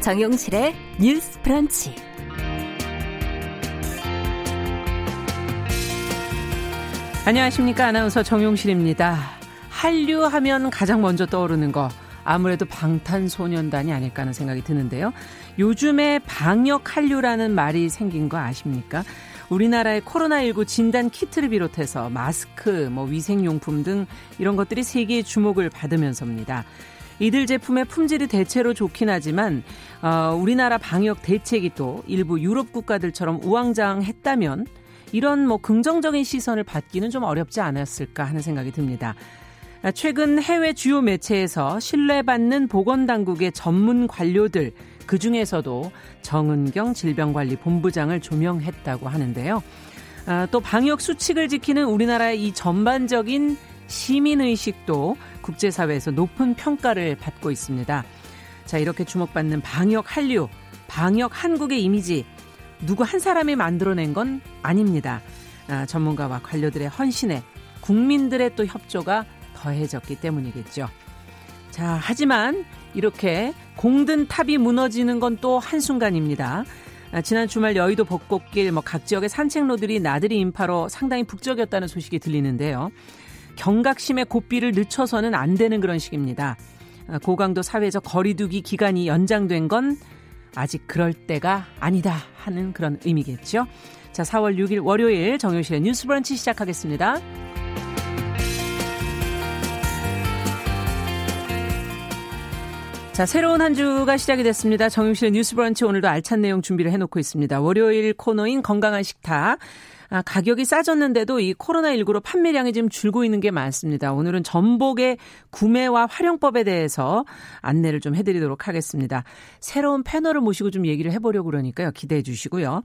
정용실의 뉴스 프런치. 안녕하십니까. 아나운서 정용실입니다. 한류 하면 가장 먼저 떠오르는 거 아무래도 방탄소년단이 아닐까 하는 생각이 드는데요. 요즘에 방역 한류라는 말이 생긴 거 아십니까? 우리나라의 코로나19 진단 키트를 비롯해서 마스크, 뭐 위생용품 등 이런 것들이 세계의 주목을 받으면서입니다. 이들 제품의 품질이 대체로 좋긴 하지만 어, 우리나라 방역 대책이 또 일부 유럽 국가들처럼 우왕좌왕했다면 이런 뭐 긍정적인 시선을 받기는 좀 어렵지 않았을까 하는 생각이 듭니다. 최근 해외 주요 매체에서 신뢰받는 보건당국의 전문 관료들 그 중에서도 정은경 질병관리본부장을 조명했다고 하는데요. 아, 또 방역 수칙을 지키는 우리나라의 이 전반적인 시민의식도 국제사회에서 높은 평가를 받고 있습니다. 자, 이렇게 주목받는 방역 한류, 방역 한국의 이미지, 누구 한 사람이 만들어낸 건 아닙니다. 아, 전문가와 관료들의 헌신에 국민들의 또 협조가 더해졌기 때문이겠죠. 자, 하지만 이렇게 공든 탑이 무너지는 건 또 한순간입니다. 아, 지난 주말 여의도 벚꽃길 뭐 각 지역의 산책로들이 나들이 인파로 상당히 북적였다는 소식이 들리는데요. 경각심의 고삐를 늦춰서는 안 되는 그런 식입니다. 아, 고강도 사회적 거리두기 기간이 연장된 건 아직 그럴 때가 아니다 하는 그런 의미겠죠. 자, 4월 6일 월요일 정효실의 뉴스 브런치 시작하겠습니다. 자, 새로운 한 주가 시작이 됐습니다. 정용실의 뉴스 브런치 오늘도 알찬 내용 준비를 해놓고 있습니다. 월요일 코너인 건강한 식탁. 아, 가격이 싸졌는데도 이 코로나19로 판매량이 지금 줄고 있는 게 많습니다. 오늘은 전복의 구매와 활용법에 대해서 안내를 좀 해드리도록 하겠습니다. 새로운 패널을 모시고 좀 얘기를 해보려고 그러니까요. 기대해 주시고요.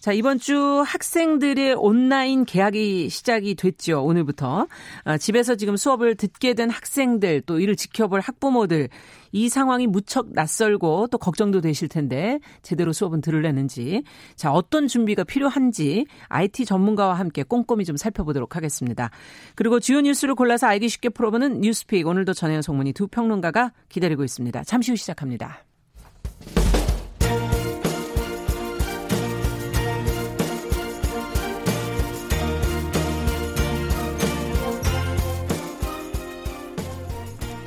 자, 이번 주 학생들의 온라인 개학이 시작이 됐죠. 오늘부터. 아, 집에서 지금 수업을 듣게 된 학생들, 또 이를 지켜볼 학부모들, 이 상황이 무척 낯설고 또 걱정도 되실 텐데 제대로 수업은 들으려는지 자 어떤 준비가 필요한지 IT 전문가와 함께 꼼꼼히 좀 살펴보도록 하겠습니다. 그리고 주요 뉴스를 골라서 알기 쉽게 풀어보는 뉴스픽 오늘도 전혜연 성문이 두 평론가가 기다리고 있습니다. 잠시 후 시작합니다.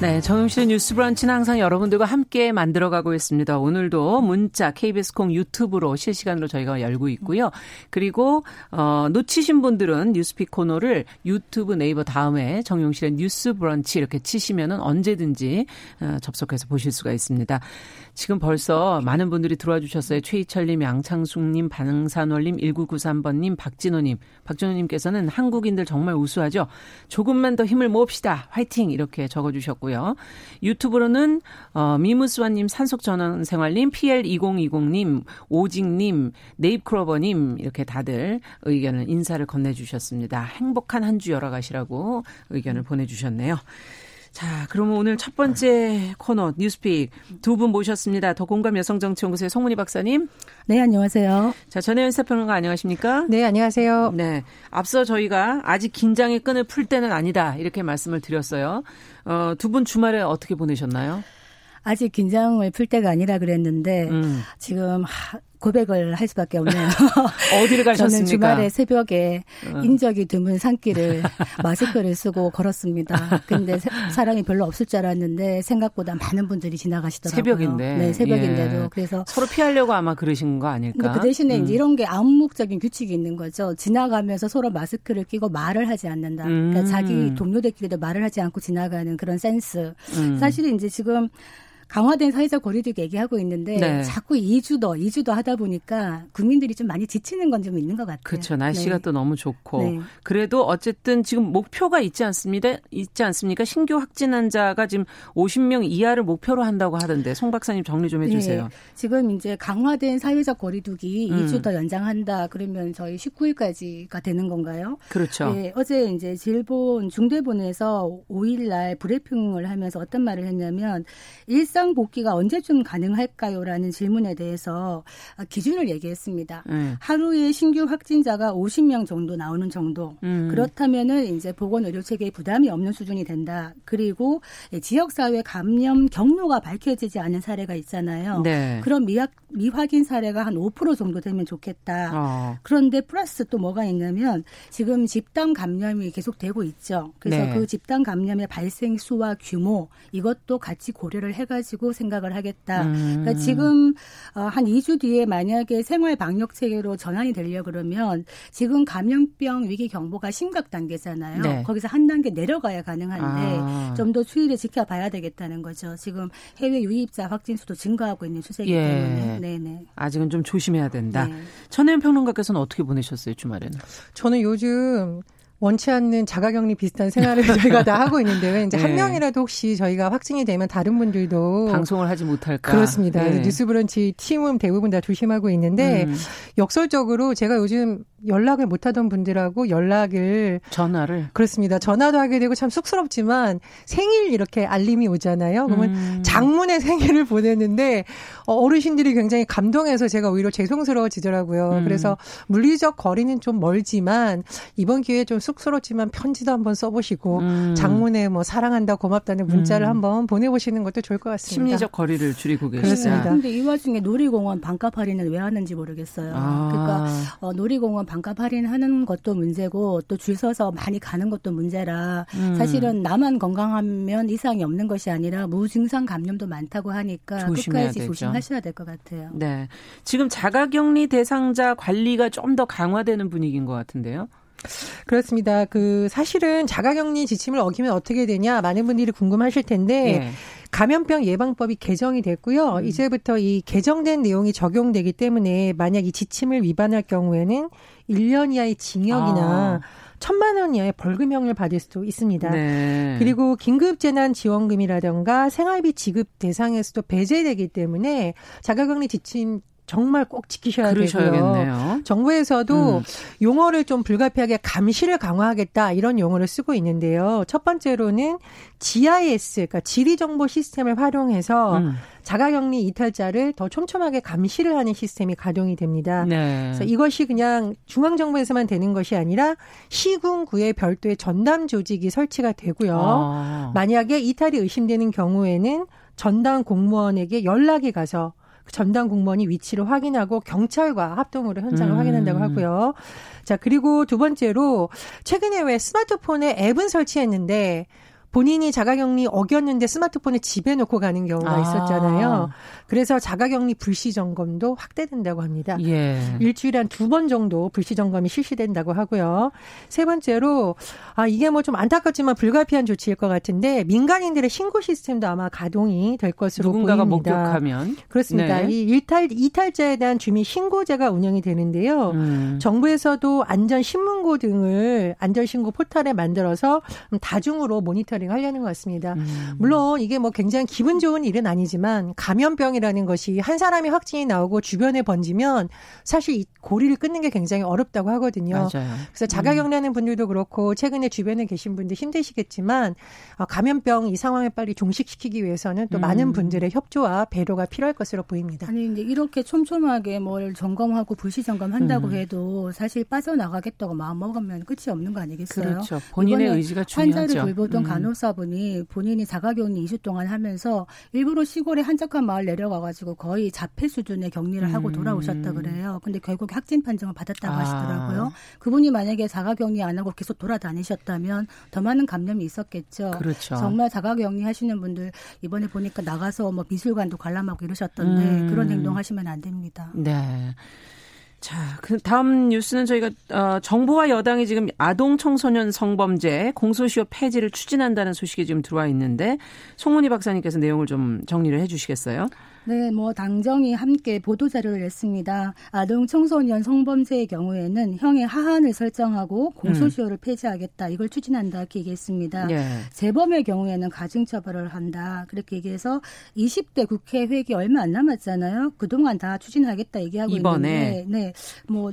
네, 정용실의 뉴스 브런치는 항상 여러분들과 함께 만들어가고 있습니다. 오늘도 문자 KBS 콩 유튜브로 실시간으로 저희가 열고 있고요. 그리고 어, 놓치신 분들은 뉴스픽 코너를 유튜브 네이버 다음에 정용실의 뉴스 브런치 이렇게 치시면은 언제든지 어, 접속해서 보실 수가 있습니다. 지금 벌써 많은 분들이 들어와 주셨어요. 최희철님, 양창숙님, 반응산월님, 1993번님, 박진호님. 박진호님께서는 한국인들 정말 우수하죠. 조금만 더 힘을 모읍시다. 화이팅! 이렇게 적어주셨고요. 유튜브로는 어, 미무스와님, 산속전원생활님, PL2020님, 오직님, 네잎크로버님 이렇게 다들 의견을 인사를 건네주셨습니다. 행복한 한 주 열어가시라고 의견을 보내주셨네요. 자, 그러면 오늘 첫 번째 코너 뉴스 pick 두 분 모셨습니다. 더 공감 여성정치연구소의 송문희 박사님. 네, 안녕하세요. 자, 전혜연 시사평론가 안녕하십니까? 네, 안녕하세요. 네. 앞서 저희가 아직 긴장의 끈을 풀 때는 아니다. 이렇게 말씀을 드렸어요. 어, 두 분 주말에 어떻게 보내셨나요? 아직 긴장을 풀 때가 아니라 그랬는데 음. 지금 고백을 할 수밖에 없네요. 어디를 가셨습니까? 저는 주말에 새벽에 어. 인적이 드문 산길을 마스크를 쓰고 걸었습니다. 근데 사람이 별로 없을 줄 알았는데 생각보다 많은 분들이 지나가시더라고요. 새벽인데. 네, 새벽인데도. 예. 그래서 서로 피하려고 아마 그러신 거 아닐까? 그 대신에 음. 이제 이런 게 암묵적인 규칙이 있는 거죠. 지나가면서 서로 마스크를 끼고 말을 하지 않는다. 그러니까 음. 자기 동료들끼리도 말을 하지 않고 지나가는 그런 센스. 음. 사실은 이제 지금 강화된 사회적 거리두기 얘기하고 있는데 네. 자꾸 2주도 2주도 하다 보니까 국민들이 좀 많이 지치는 건 좀 있는 것 같아요. 그렇죠. 날씨가 네. 또 너무 좋고 네. 그래도 어쨌든 지금 목표가 있지 않습니다. 있지 않습니까? 신규 확진 환자가 지금 50명 이하를 목표로 한다고 하던데 송 박사님 정리 좀 해주세요. 네. 지금 이제 강화된 사회적 거리두기 음. 2주 더 연장한다 그러면 저희 19일까지가 되는 건가요? 그렇죠. 네, 어제 이제 질본 중대본에서 5일날 브리핑을 하면서 어떤 말을 했냐면 일상 복귀가 언제쯤 가능할까요라는 질문에 대해서 기준을 얘기했습니다. 음. 하루에 신규 확진자가 50명 정도 나오는 정도. 음. 그렇다면은 이제 보건 의료 체계에 부담이 없는 수준이 된다. 그리고 지역 사회 감염 경로가 밝혀지지 않은 사례가 있잖아요. 네. 그런 미확, 미확인 사례가 한 5% 정도 되면 좋겠다. 어. 그런데 플러스 또 뭐가 있냐면 지금 집단 감염이 계속 되고 있죠. 그래서 네. 그 집단 감염의 발생 수와 규모 이것도 같이 고려를 해가지고 생각을 하겠다. 음. 그러니까 지금 어, 한 2주 뒤에 만약에 생활 방역 체계로 전환이 되려 그러면 지금 감염병 위기 경보가 심각 단계잖아요. 네. 거기서 한 단계 내려가야 가능한데 아. 좀더 추이를 지켜봐야 되겠다는 거죠. 지금 해외 유입자 확진 수도 증가하고 있는 추세이기 예. 때문에 네네. 아직은 좀 조심해야 된다. 네. 천혜연 평론가께서는 어떻게 보내셨어요 주말에는? 저는 요즘 원치 않는 자가격리 비슷한 생활을 저희가 다 하고 있는데요. 이제 네. 한 명이라도 혹시 저희가 확진이 되면 다른 분들도 방송을 하지 못할까. 그렇습니다. 네. 뉴스브런치 팀은 대부분 다 조심하고 있는데 음. 역설적으로 제가 요즘 연락을 못 하던 분들하고 연락을 전화를 그렇습니다. 전화도 하게 되고 참 쑥스럽지만 생일 이렇게 알림이 오잖아요. 그러면 음. 장문의 생일을 보냈는데 어, 어르신들이 굉장히 감동해서 제가 오히려 죄송스러워지더라고요. 음. 그래서 물리적 거리는 좀 멀지만 이번 기회에 좀 쑥스럽지만 편지도 한번 써보시고 음. 장문에 뭐 사랑한다 고맙다는 문자를 음. 한번 보내보시는 것도 좋을 것 같습니다. 심리적 거리를 줄이고 계시다. 그렇습니다. 그런데 이 와중에 놀이공원 반값 할인을 왜 하는지 모르겠어요. 아. 그러니까 어, 놀이공원 반값 할인하는 것도 문제고 또 줄 서서 많이 가는 것도 문제라 음. 사실은 나만 건강하면 이상이 없는 것이 아니라 무증상 감염도 많다고 하니까 끝까지 조심하셔야 될 것 같아요. 네. 지금 자가격리 대상자 관리가 좀 더 강화되는 분위기인 것 같은데요. 그렇습니다. 그 사실은 자가격리 지침을 어기면 어떻게 되냐 많은 분들이 궁금하실 텐데 네. 감염병 예방법이 개정이 됐고요. 음. 이제부터 이 개정된 내용이 적용되기 때문에 만약 이 지침을 위반할 경우에는 1년 이하의 징역이나 아. 천만 원 이하의 벌금형을 받을 수도 있습니다. 네. 그리고 긴급재난지원금이라던가 생활비 지급 대상에서도 배제되기 때문에 자가격리 지침 정말 꼭 지키셔야 되고요. 정부에서도 음. 용어를 좀 불가피하게 감시를 강화하겠다 이런 용어를 쓰고 있는데요. 첫 번째로는 GIS, 그러니까 지리 정보 시스템을 활용해서 음. 자가격리 이탈자를 더 촘촘하게 감시를 하는 시스템이 가동이 됩니다. 네. 그래서 이것이 그냥 중앙 정부에서만 되는 것이 아니라 시군구에 별도의 전담 조직이 설치가 되고요. 아. 만약에 이탈이 의심되는 경우에는 전담 공무원에게 연락이 가서 전담 공무원이 위치를 확인하고 경찰과 합동으로 현장을 음. 확인한다고 하고요. 자, 그리고 두 번째로 최근에 왜 스마트폰에 앱은 설치했는데 본인이 자가격리 어겼는데 스마트폰을 집에 놓고 가는 경우가 아. 있었잖아요. 그래서 자가격리 불시 점검도 확대된다고 합니다. 예. 일주일에 한 두 번 정도 불시 점검이 실시된다고 하고요. 세 번째로 아 이게 뭐 좀 안타깝지만 불가피한 조치일 것 같은데 민간인들의 신고 시스템도 아마 가동이 될 것으로 누군가가 보입니다. 목격하면 그렇습니다. 네. 이 일탈 이탈자에 대한 주민 신고제가 운영이 되는데요. 음. 정부에서도 안전 신문고 등을 안전 신고 포털에 만들어서 다중으로 모니터 모니터링 하려는 것 같습니다. 음. 물론 이게 뭐 굉장히 기분 좋은 일은 아니지만 감염병이라는 것이 한 사람이 확진이 나오고 주변에 번지면 사실 이 고리를 끊는 게 굉장히 어렵다고 하거든요. 맞아요. 그래서 자가격리하는 음. 분들도 그렇고 최근에 주변에 계신 분들 힘드시겠지만 어, 감염병 이 상황을 빨리 종식시키기 위해서는 또 음. 많은 분들의 협조와 배려가 필요할 것으로 보입니다. 아니 근데 이렇게 촘촘하게 뭘 점검하고 불시 점검한다고 음. 해도 사실 빠져나가겠다고 마음 먹으면 끝이 없는 거 아니겠어요? 그렇죠. 본인의 의지가 중요하죠. 환자를 돌보던 음. 간호 간호사분이 본인이 자가격리 2주 동안 하면서 일부러 시골에 한적한 마을 내려가가지고 거의 자폐 수준의 격리를 음. 하고 돌아오셨다 그래요. 근데 결국 확진 판정을 받았다고 아. 하시더라고요. 그분이 만약에 자가격리 안 하고 계속 돌아다니셨다면 더 많은 감염이 있었겠죠. 그렇죠. 정말 자가격리 하시는 분들 이번에 보니까 나가서 뭐 미술관도 관람하고 이러셨던데 음. 그런 행동 하시면 안 됩니다. 네. 자, 그 다음 뉴스는 저희가 어, 정부와 여당이 지금 아동 청소년 성범죄 공소시효 폐지를 추진한다는 소식이 지금 들어와 있는데 송문희 박사님께서 내용을 좀 정리를 해주시겠어요? 네, 뭐 당정이 함께 보도 자료를 냈습니다. 아동 청소년 성범죄의 경우에는 형의 하한을 설정하고 공소시효를 음. 폐지하겠다. 이걸 추진한다 이렇게 얘기했습니다. 예. 재범의 경우에는 가중 처벌을 한다. 그렇게 얘기해서 20대 국회 회기 얼마 안 남았잖아요. 그동안 다 추진하겠다 얘기하고 이번에. 있는데 네. 뭐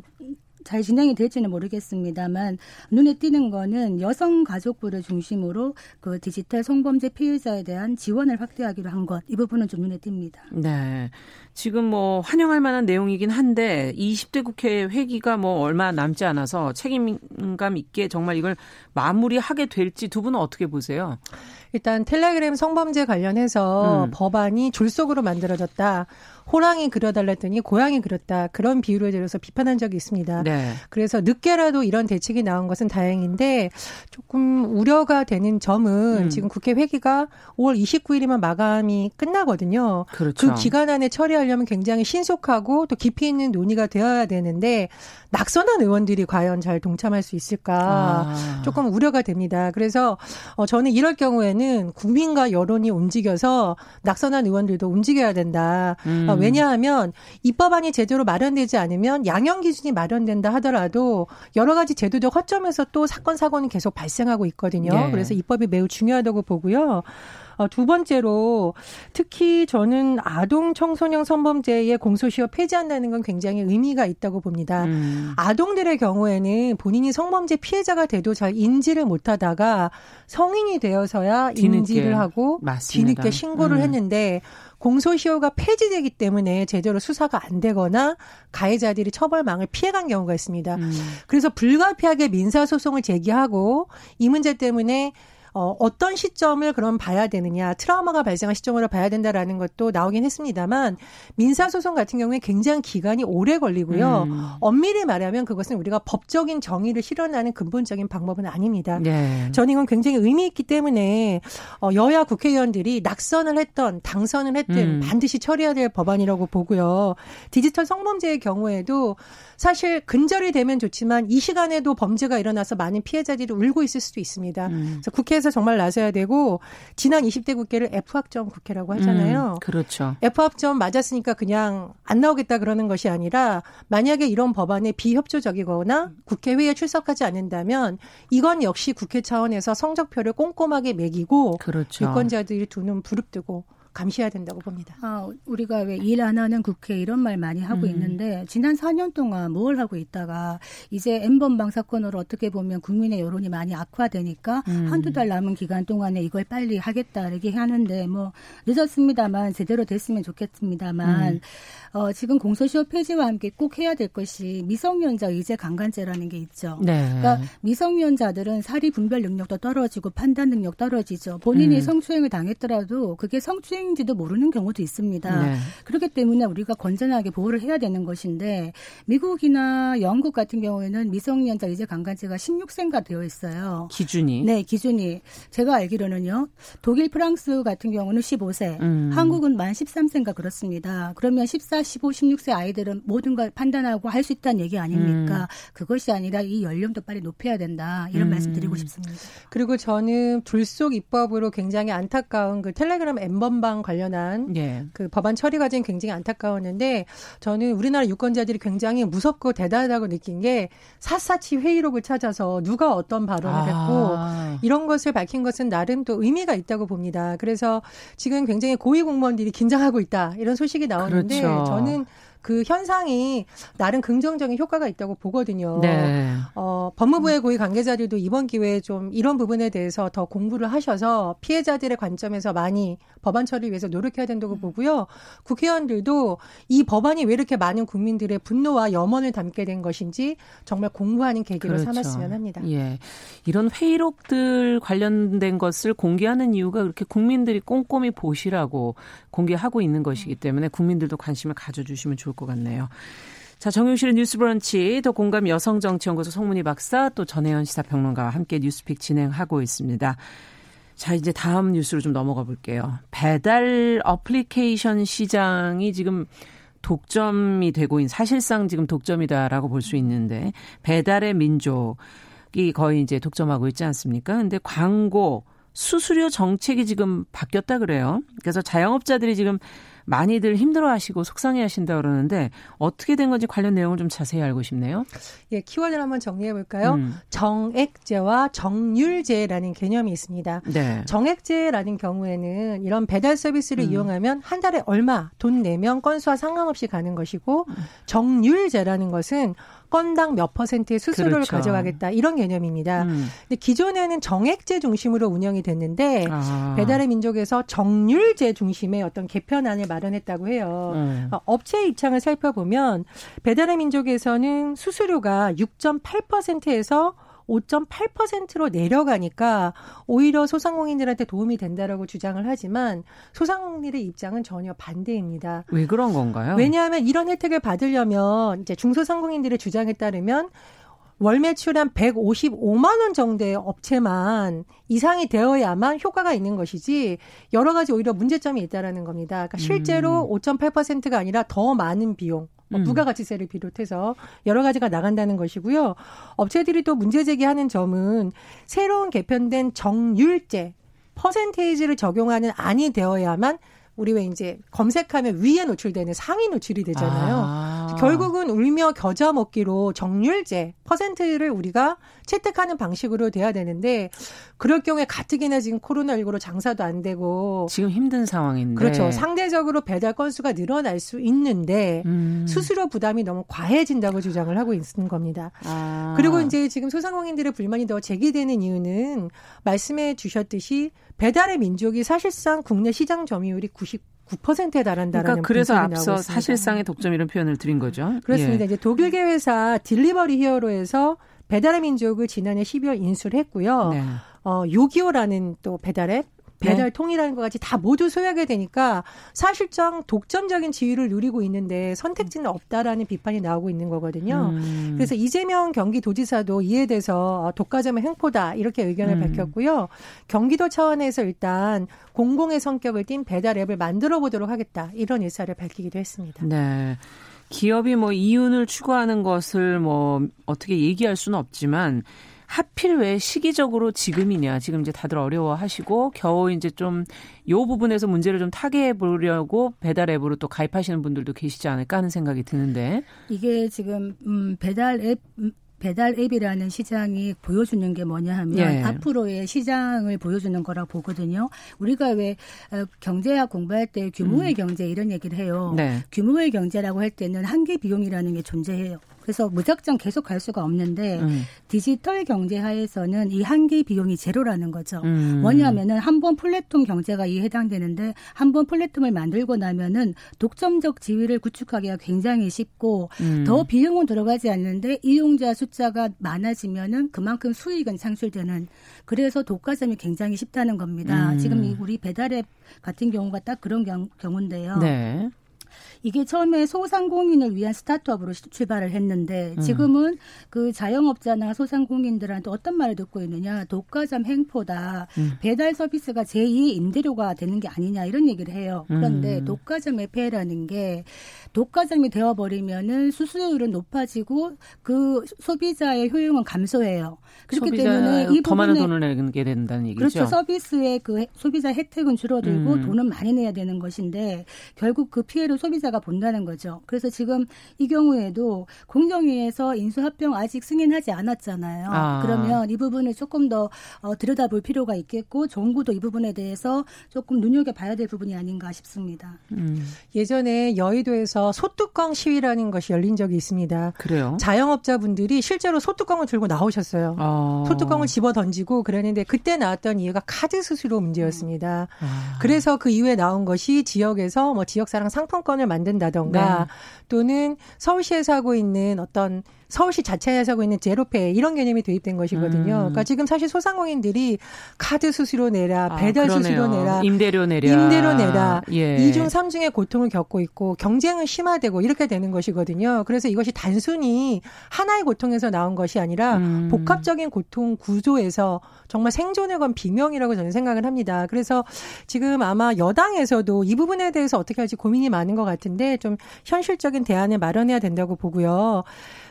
잘 진행이 될지는 모르겠습니다만 눈에 띄는 거는 여성 가족부를 중심으로 그 디지털 성범죄 피해자에 대한 지원을 확대하기로 한 것 이 부분은 좀 눈에 띕니다. 네. 지금 뭐 환영할 만한 내용이긴 한데 20대 국회 회기가 뭐 얼마 남지 않아서 책임감 있게 정말 이걸 마무리하게 될지 두 분은 어떻게 보세요? 일단 텔레그램 성범죄 관련해서 음. 법안이 졸속으로 만들어졌다. 호랑이 그려달랬더니 고양이 그렸다. 그런 비유를 들어서 비판한 적이 있습니다. 네. 그래서 늦게라도 이런 대책이 나온 것은 다행인데 조금 우려가 되는 점은 음. 지금 국회 회기가 5월 29일이면 마감이 끝나거든요. 그렇죠. 그 기간 안에 처리하려면 굉장히 신속하고 또 깊이 있는 논의가 되어야 되는데 낙선한 의원들이 과연 잘 동참할 수 있을까 아. 조금 우려가 됩니다. 그래서 어, 저는 이럴 경우에는 국민과 여론이 움직여서 낙선한 의원들도 움직여야 된다. 음. 어, 왜냐하면 입법안이 제대로 마련되지 않으면 양형 기준이 마련된다 하더라도 여러 가지 제도적 허점에서 또 사건 사고는 계속 발생하고 있거든요. 네. 그래서 입법이 매우 중요하다고 보고요. 어, 두 번째로 특히 저는 아동 청소년 성범죄의 공소시효 폐지한다는 건 굉장히 의미가 있다고 봅니다. 음. 아동들의 경우에는 본인이 성범죄 피해자가 돼도 잘 인지를 못하다가 성인이 되어서야 뒤늦게. 인지를 하고 맞습니다. 뒤늦게 신고를 음. 했는데 공소시효가 폐지되기 때문에 제대로 수사가 안 되거나 가해자들이 처벌망을 피해간 경우가 있습니다. 음. 그래서 불가피하게 민사소송을 제기하고 이 문제 때문에 어, 어떤 시점을 그럼 봐야 되느냐, 트라우마가 발생한 시점으로 봐야 된다라는 것도 나오긴 했습니다만 민사소송 같은 경우에 굉장히 기간이 오래 걸리고요. 음. 엄밀히 말하면 그것은 우리가 법적인 정의를 실현하는 근본적인 방법은 아닙니다. 네. 저는 이건 굉장히 의미 있기 때문에 어, 여야 국회의원들이 낙선을 했던 당선을 했든 음. 반드시 처리해야 될 법안이라고 보고요. 디지털 성범죄의 경우에도 사실 근절이 되면 좋지만 이 시간에도 범죄가 일어나서 많은 피해자들이 울고 있을 수도 있습니다. 음. 그래서 국회에서 정말 나서야 되고 지난 20대 국회를 F학점 국회라고 하잖아요. 음, 그렇죠. F학점 맞았으니까 그냥 안 나오겠다 그러는 것이 아니라 만약에 이런 법안에 비협조적이거나 국회 회의에 출석하지 않는다면 이건 역시 국회 차원에서 성적표를 꼼꼼하게 매기고 그렇죠. 유권자들이 두눈 부릅뜨고 감시해야 된다고 봅니다. 아, 우리가 왜 일 안 하는 국회 이런 말 많이 하고 음. 있는데 지난 4년 동안 뭘 하고 있다가 이제 엠번방 사건으로 어떻게 보면 국민의 여론이 많이 악화되니까 음. 한두 달 남은 기간 동안에 이걸 빨리 하겠다 이렇게 하는데 뭐 늦었습니다만 제대로 됐으면 좋겠습니다만 음. 어, 지금 공소시효 폐지와 함께 꼭 해야 될 것이 미성년자 의제 강간죄라는 게 있죠. 네. 그러니까 미성년자들은 사리 분별 능력도 떨어지고 판단 능력 떨어지죠. 본인이 음. 성추행을 당했더라도 그게 성추행 인지도 모르는 경우도 있습니다. 네. 그렇기 때문에 우리가 건전하게 보호를 해야 되는 것인데 미국이나 영국 같은 경우에는 미성년자 의제 강간죄가 16세인가 되어 있어요. 기준이. 네, 기준이. 제가 알기로는요. 독일, 프랑스 같은 경우는 15세, 음. 한국은 만 13세인가 그렇습니다. 그러면 14, 15, 16세 아이들은 모든 걸 판단하고 할 수 있다는 얘기 아닙니까? 음. 그것이 아니라 이 연령도 빨리 높여야 된다. 이런 음. 말씀 드리고 싶습니다. 그리고 저는 불속 입법으로 굉장히 안타까운 그 텔레그램 엠번방 관련한 예. 그 법안 처리 과정이 굉장히 안타까웠는데 저는 우리나라 유권자들이 굉장히 무섭고 대단하다고 느낀 게 샅샅이 회의록을 찾아서 누가 어떤 발언을 아. 했고 이런 것을 밝힌 것은 나름 또 의미가 있다고 봅니다. 그래서 지금 굉장히 고위 공무원들이 긴장하고 있다 이런 소식이 나오는데 그렇죠. 저는 그 현상이 나름 긍정적인 효과가 있다고 보거든요. 네. 어, 법무부의 고위 관계자들도 이번 기회에 좀 이런 부분에 대해서 더 공부를 하셔서 피해자들의 관점에서 많이 법안 처리 위해서 노력해야 된다고 음. 보고요. 국회의원들도 이 법안이 왜 이렇게 많은 국민들의 분노와 염원을 담게 된 것인지 정말 공부하는 계기로 그렇죠. 삼았으면 합니다. 예. 이런 회의록들 관련된 것을 공개하는 이유가 그렇게 국민들이 꼼꼼히 보시라고 공개하고 있는 것이기 때문에 국민들도 관심을 가져주시면 좋을 것 같네요. 자, 정용실의 뉴스 브런치, 더 공감 여성정치연구소 송문희 박사, 또 전혜연 시사평론가와 함께 뉴스픽 진행하고 있습니다. 자, 이제 다음 뉴스로 좀 넘어가 볼게요. 배달 어플리케이션 시장이 지금 독점이 되고 있는 사실상 지금 독점이다라고 볼 수 있는데 배달의 민족이 거의 이제 독점하고 있지 않습니까? 근데 광고 수수료 정책이 지금 바뀌었다 그래요. 그래서 자영업자들이 지금 많이들 힘들어하시고 속상해하신다 그러는데 어떻게 된 건지 관련 내용을 좀 자세히 알고 싶네요. 예, 키워드를 한번 정리해 볼까요? 음. 정액제와 정률제라는 개념이 있습니다. 네. 정액제라는 경우에는 이런 배달 서비스를 음. 이용하면 한 달에 얼마 돈 내면 건수와 상관없이 가는 것이고 음. 정률제라는 것은 건당 몇 퍼센트의 수수료를 그렇죠. 가져가겠다 이런 개념입니다. 음. 근데 기존에는 정액제 중심으로 운영이 됐는데 아. 배달의 민족에서 정률제 중심의 어떤 개편안을 마련했다고 해요. 음. 업체 입장을 살펴보면 배달의 민족에서는 수수료가 6.8%에서 5.8%로 내려가니까 오히려 소상공인들한테 도움이 된다라고 주장을 하지만 소상공인들의 입장은 전혀 반대입니다. 왜 그런 건가요? 왜냐하면 이런 혜택을 받으려면 이제 중소상공인들의 주장에 따르면 월 매출 한 155만 원 정도의 업체만 이상이 되어야만 효과가 있는 것이지 여러 가지 오히려 문제점이 있다라는 겁니다. 그러니까 실제로 음. 5.8%가 아니라 더 많은 비용 뭐 음. 부가가치세를 비롯해서 여러 가지가 나간다는 것이고요. 업체들이 또 문제 제기하는 점은 새로운 개편된 정률제 퍼센테이지를 적용하는 안이 되어야만 우리 왜 이제 검색하면 위에 노출되는 상위 노출이 되잖아요. 아. 결국은 울며 겨자 먹기로 정률제 퍼센트를 우리가 채택하는 방식으로 돼야 되는데 그럴 경우에 가뜩이나 지금 코로나19로 장사도 안 되고 지금 힘든 상황인데 그렇죠. 상대적으로 배달 건수가 늘어날 수 있는데 음. 수수료 부담이 너무 과해진다고 주장을 하고 있는 겁니다. 아. 그리고 이제 지금 소상공인들의 불만이 더 제기되는 이유는 말씀해 주셨듯이 배달의 민족이 사실상 국내 시장 점유율이 99%에 달한다라는 그러니까 그래서 앞서 사실상의 독점 이런 표현을 드린 거죠. 그렇습니다. 예. 이제 독일 계 회사 딜리버리 히어로에서 배달의 민족을 지난해 12월 인수를 했고요. 네. 어, 요기요라는 또 배달앱 배달 통이라는 것 같이 다 모두 소유하게 되니까 사실상 독점적인 지위를 누리고 있는데 선택지는 없다라는 비판이 나오고 있는 거거든요. 음. 그래서 이재명 경기도지사도 이에 대해서 독과점의 횡포다 이렇게 의견을 음. 밝혔고요. 경기도 차원에서 일단 공공의 성격을 띤 배달 앱을 만들어 보도록 하겠다 이런 의사를 밝히기도 했습니다. 네. 기업이 뭐 이윤을 추구하는 것을 뭐 어떻게 얘기할 수는 없지만 하필 왜 시기적으로 지금이냐. 지금 이제 다들 어려워하시고 겨우 이제 좀 요 부분에서 문제를 좀 타개해 보려고 배달 앱으로 또 가입하시는 분들도 계시지 않을까 하는 생각이 드는데 이게 지금 음 배달 앱 배달 앱이라는 시장이 보여주는 게 뭐냐 하면 예. 앞으로의 시장을 보여주는 거라 보거든요. 우리가 왜 어, 경제학 공부할 때 규모의 음. 경제 이런 얘기를 해요. 네. 규모의 경제라고 할 때는 한계 비용이라는 게 존재해요. 그래서 무작정 계속 갈 수가 없는데 음. 디지털 경제 하에서는 이 한계 비용이 제로라는 거죠. 음. 뭐냐면은 한 번 플랫폼 경제가 이에 해당되는데 한 번 플랫폼을 만들고 나면은 독점적 지위를 구축하기가 굉장히 쉽고 음. 더 비용은 들어가지 않는데 이용자 숫자가 많아지면은 그만큼 수익은 창출되는 그래서 독과점이 굉장히 쉽다는 겁니다. 음. 지금 우리 배달앱 같은 경우가 딱 그런 경, 경우인데요. 네. 이게 처음에 소상공인을 위한 스타트업으로 출발을 했는데 음. 지금은 음. 그 자영업자나 소상공인들한테 어떤 말을 듣고 있느냐 독과점 행포다 음. 배달 서비스가 제2의 임대료가 되는 게 아니냐 이런 얘기를 해요. 그런데 음. 독과점 회폐라는 게 독과점이 되어버리면은 수수료율은 높아지고 그 소비자의 효용은 감소해요. 그렇기 때문에 이더 많은 돈을 내게 된다는 얘기죠. 그렇죠. 서비스의 그 소비자 혜택은 줄어들고 음. 돈은 많이 내야 되는 것인데 결국 그 피해를 소비자가 본다는 거죠. 그래서 지금 이 경우에도 공정위에서 인수합병 아직 승인하지 않았잖아요. 아. 그러면 이 부분을 조금 더 어, 들여다볼 필요가 있겠고 정부도 이 부분에 대해서 조금 눈여겨봐야 될 부분이 아닌가 싶습니다. 음. 예전에 여의도에서 소뚜껑 시위라는 것이 열린 적이 있습니다. 그래요? 자영업자분들이 실제로 소뚜껑을 들고 나오셨어요. 아. 소뚜껑을 집어 던지고 그랬는데 그때 나왔던 이유가 카드 수수료 문제였습니다. 아. 그래서 그 이후에 나온 것이 지역에서 뭐 지역사랑 상품권을 만 든다던가 네. 또는 서울시에서 하고 있는 어떤 서울시 자체에서 하고 있는 제로페이 이런 개념이 도입된 것이거든요. 음. 그러니까 지금 사실 소상공인들이 카드 수수료 내라, 아, 배달 아, 수수료 내라, 임대료 내라, 임대료 내라 예. 2중 3중의 고통을 겪고 있고 경쟁은 심화되고 이렇게 되는 것이거든요. 그래서 이것이 단순히 하나의 고통에서 나온 것이 아니라 음. 복합적인 고통 구조에서 정말 생존을 건 비명이라고 저는 생각을 합니다. 그래서 지금 아마 여당에서도 이 부분에 대해서 어떻게 할지 고민이 많은 것 같은데 좀 현실적인 대안을 마련해야 된다고 보고요.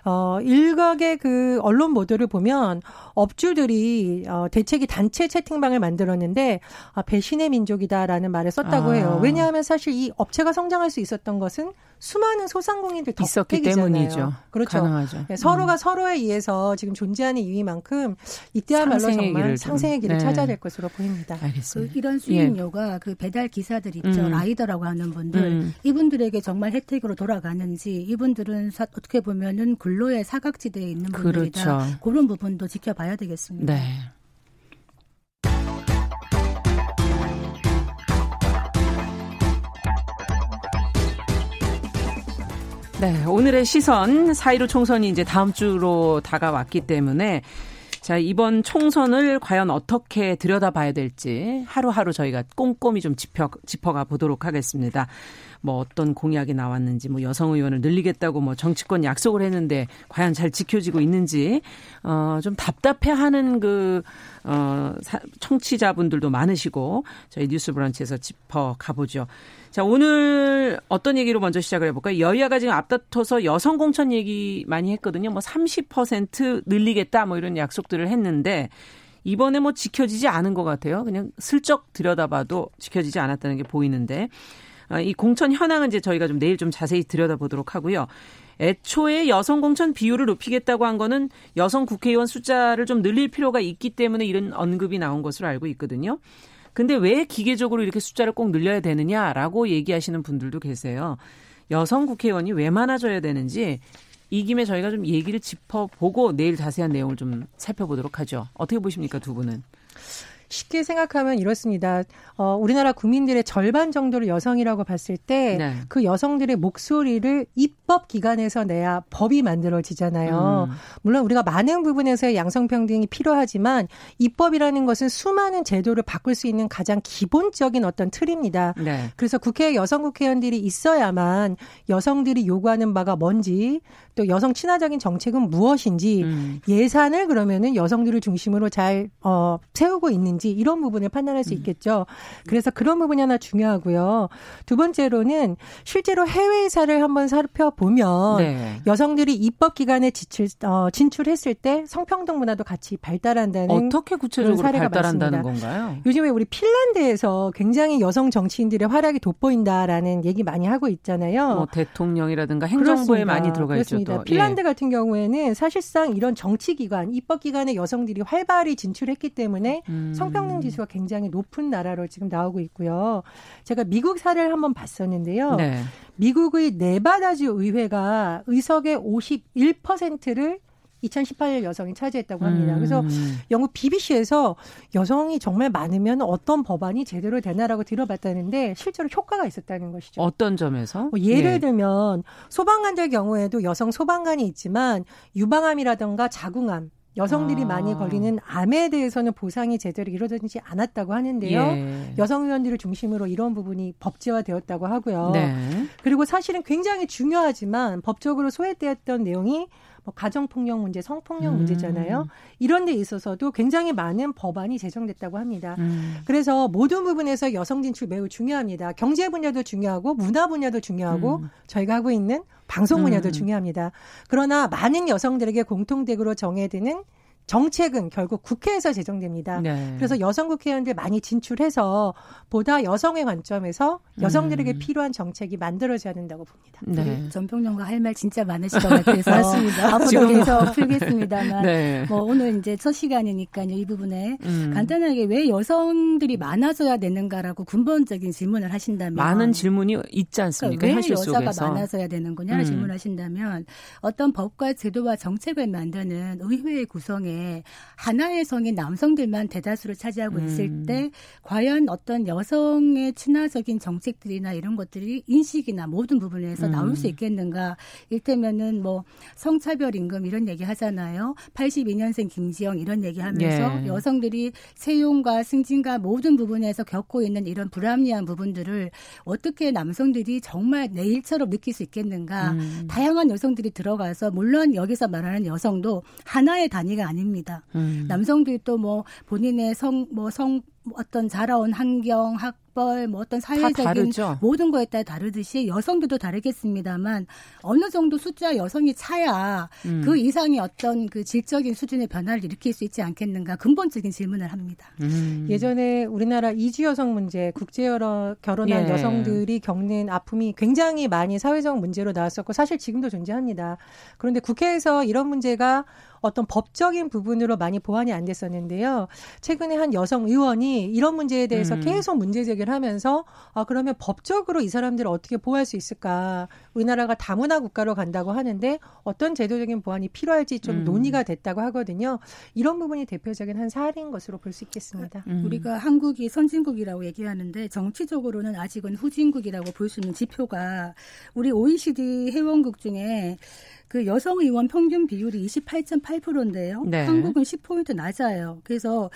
어, 일각의 그 언론 보도를 보면 업주들이 어, 대책이 단체 채팅방을 만들었는데 아, 배신의 민족이다라는 말을 썼다고 아. 해요. 왜냐하면 사실 이 업체가 성장할 수 있었던 것은 수많은 소상공인들 있었기 때문이죠. 그렇죠. 가능하죠. 네, 서로가 음. 서로에 의해서 지금 존재하는 이유만큼 이때야말로 정말 길을 상생의 길을 네. 찾아야 될 것으로 보입니다. 알겠습니다. 그 이런 수익료가 예. 그 배달 기사들 있죠. 음. 라이더라고 하는 분들 음. 이분들에게 정말 혜택으로 돌아가는지 이분들은 사, 어떻게 보면은 근로의 사각지대에 있는 분들이다. 그렇죠. 그런 부분도 지켜봐야 되겠습니다. 네. 네, 오늘의 시선 4.15 총선이 이제 다음 주로 다가왔기 때문에 자, 이번 총선을 과연 어떻게 들여다봐야 될지 하루하루 저희가 꼼꼼히 좀 짚어, 짚어가 보도록 하겠습니다. 뭐 어떤 공약이 나왔는지 뭐 여성 의원을 늘리겠다고 뭐 정치권 약속을 했는데 과연 잘 지켜지고 있는지 어좀 답답해하는 그 어, 청취자분들도 많으시고 저희 뉴스 브런치에서 짚어 가보죠. 자, 오늘 어떤 얘기로 먼저 시작을 해볼까요? 여야가 지금 앞다퉈서 여성 공천 얘기 많이 했거든요. 뭐 30% 늘리겠다 뭐 이런 약속들을 했는데 이번에 뭐 지켜지지 않은 것 같아요. 그냥 슬쩍 들여다봐도 지켜지지 않았다는 게 보이는데 아, 이 공천 현황은 이제 저희가 좀 내일 좀 자세히 들여다보도록 하고요. 애초에 여성 공천 비율을 높이겠다고 한 거는 여성 국회의원 숫자를 좀 늘릴 필요가 있기 때문에 이런 언급이 나온 것으로 알고 있거든요. 근데 왜 기계적으로 이렇게 숫자를 꼭 늘려야 되느냐라고 얘기하시는 분들도 계세요. 여성 국회의원이 왜 많아져야 되는지 이 김에 저희가 좀 얘기를 짚어보고 내일 자세한 내용을 좀 살펴보도록 하죠. 어떻게 보십니까, 두 분은? 쉽게 생각하면 이렇습니다. 어, 우리나라 국민들의 절반 정도를 여성이라고 봤을 때그 네. 그 여성들의 목소리를 입법 기관에서 내야 법이 만들어지잖아요. 음. 물론 우리가 많은 부분에서의 양성평등이 필요하지만 입법이라는 것은 수많은 제도를 바꿀 수 있는 가장 기본적인 어떤 틀입니다. 네. 그래서 국회에 여성 국회의원들이 있어야만 여성들이 요구하는 바가 뭔지 또 여성 친화적인 정책은 무엇인지 음. 예산을 그러면은 여성들을 중심으로 잘 어, 세우고 있는 지 이런 부분을 판단할 수 음. 있겠죠. 그래서 그런 부분이 하나 중요하고요. 두 번째로는 실제로 해외 의사를 한번 살펴보면 네. 여성들이 입법 기관에 지출 어, 진출했을 때 성평등 문화도 같이 발달한다는 어떻게 구체적으로 발달한다는 많습니다. 건가요? 요즘에 우리 핀란드에서 굉장히 여성 정치인들의 활약이 돋보인다라는 얘기 많이 하고 있잖아요. 뭐 대통령이라든가 행정부에 그렇습니다. 많이 들어가 있죠. 있습니다. 핀란드 예. 같은 경우에는 사실상 이런 정치기관, 입법기관에 여성들이 활발히 진출했기 때문에 음. 성평등 지수가 굉장히 높은 나라로 지금 나오고 있고요. 제가 미국 사례를 한번 봤었는데요. 네. 미국의 네바다주 의회가 의석의 51%를 2018년 여성이 차지했다고 합니다. 음. 그래서 영국 BBC에서 여성이 정말 많으면 어떤 법안이 제대로 되나라고 들어봤다는데 실제로 효과가 있었다는 것이죠. 어떤 점에서? 뭐 예를 예. 들면 소방관들 경우에도 여성 소방관이 있지만 유방암이라든가 자궁암 여성들이 아. 많이 걸리는 암에 대해서는 보상이 제대로 이루어지지 않았다고 하는데요. 예. 여성 의원들을 중심으로 이런 부분이 법제화되었다고 하고요. 네. 그리고 사실은 굉장히 중요하지만 법적으로 소외되었던 내용이 뭐 가정폭력 문제, 성폭력 음. 문제잖아요. 이런 데 있어서도 굉장히 많은 법안이 제정됐다고 합니다. 음. 그래서 모든 부분에서 여성 진출 매우 중요합니다. 경제 분야도 중요하고 문화 분야도 중요하고 음. 저희가 하고 있는 방송 분야도 음. 중요합니다. 그러나 많은 여성들에게 공통적으로 정해드는 정책은 결국 국회에서 제정됩니다. 네. 그래서 여성 국회의원들 많이 진출해서 보다 여성의 관점에서 여성들에게 음. 필요한 정책이 만들어져야 된다고 봅니다. 네. 전평론가 할 말 진짜 많으실 것 같아서 맞습니다. 앞으로 계속 풀겠습니다만 네. 뭐 오늘 이제 첫 시간이니까요. 이 부분에 음. 간단하게 왜 여성들이 많아져야 되는가라고 근본적인 질문을 하신다면 많은 질문이 있지 않습니까? 그러니까 왜 여자가 속에서. 많아져야 되는 거냐 음. 질문하신다면 어떤 법과 제도와 정책을 만드는 의회의 구성에 하나의 성인 남성들만 대다수를 차지하고 있을 음. 때 과연 어떤 여성의 친화적인 정책들이나 이런 것들이 인식이나 모든 부분에서 음. 나올 수 있겠는가? 일테면은 뭐 성차별 임금 이런 얘기 하잖아요. 82년생 김지영 이런 얘기 하면서 예. 여성들이 세용과 승진과 모든 부분에서 겪고 있는 이런 불합리한 부분들을 어떻게 남성들이 정말 내 일처럼 느낄 수 있겠는가? 음. 다양한 여성들이 들어가서 물론 여기서 말하는 여성도 하나의 단위가 아닙니다. 아닙니다. 음. 남성들도 뭐 본인의 성, 뭐 성, 어떤 자라온 환경, 학 학벌, 뭐 어떤 사회적인 모든 거에 따라 다르듯이 여성들도 다르겠습니다만 어느 정도 숫자 여성이 차야 음. 그 이상의 어떤 그 질적인 수준의 변화를 일으킬 수 있지 않겠는가 근본적인 질문을 합니다. 음. 예전에 우리나라 이주 여성 문제, 국제 여러 결혼한 예. 여성들이 겪는 아픔이 굉장히 많이 사회적 문제로 나왔었고 사실 지금도 존재합니다. 그런데 국회에서 이런 문제가 어떤 법적인 부분으로 많이 보완이 안 됐었는데요. 최근에 한 여성 의원이 이런 문제에 대해서 음. 계속 문제 제기를 하면서 아 그러면 법적으로 이 사람들을 어떻게 보호할 수 있을까? 우리나라가 다문화 국가로 간다고 하는데 어떤 제도적인 보완이 필요할지 좀 음. 논의가 됐다고 하거든요. 이런 부분이 대표적인 한 사례인 것으로 볼 수 있겠습니다. 음. 우리가 한국이 선진국이라고 얘기하는데 정치적으로는 아직은 후진국이라고 볼 수 있는 지표가 우리 OECD 회원국 중에 그 여성 의원 평균 비율이 28.8% 인데요. 네. 한국은 10포인트 낮아요. 그래서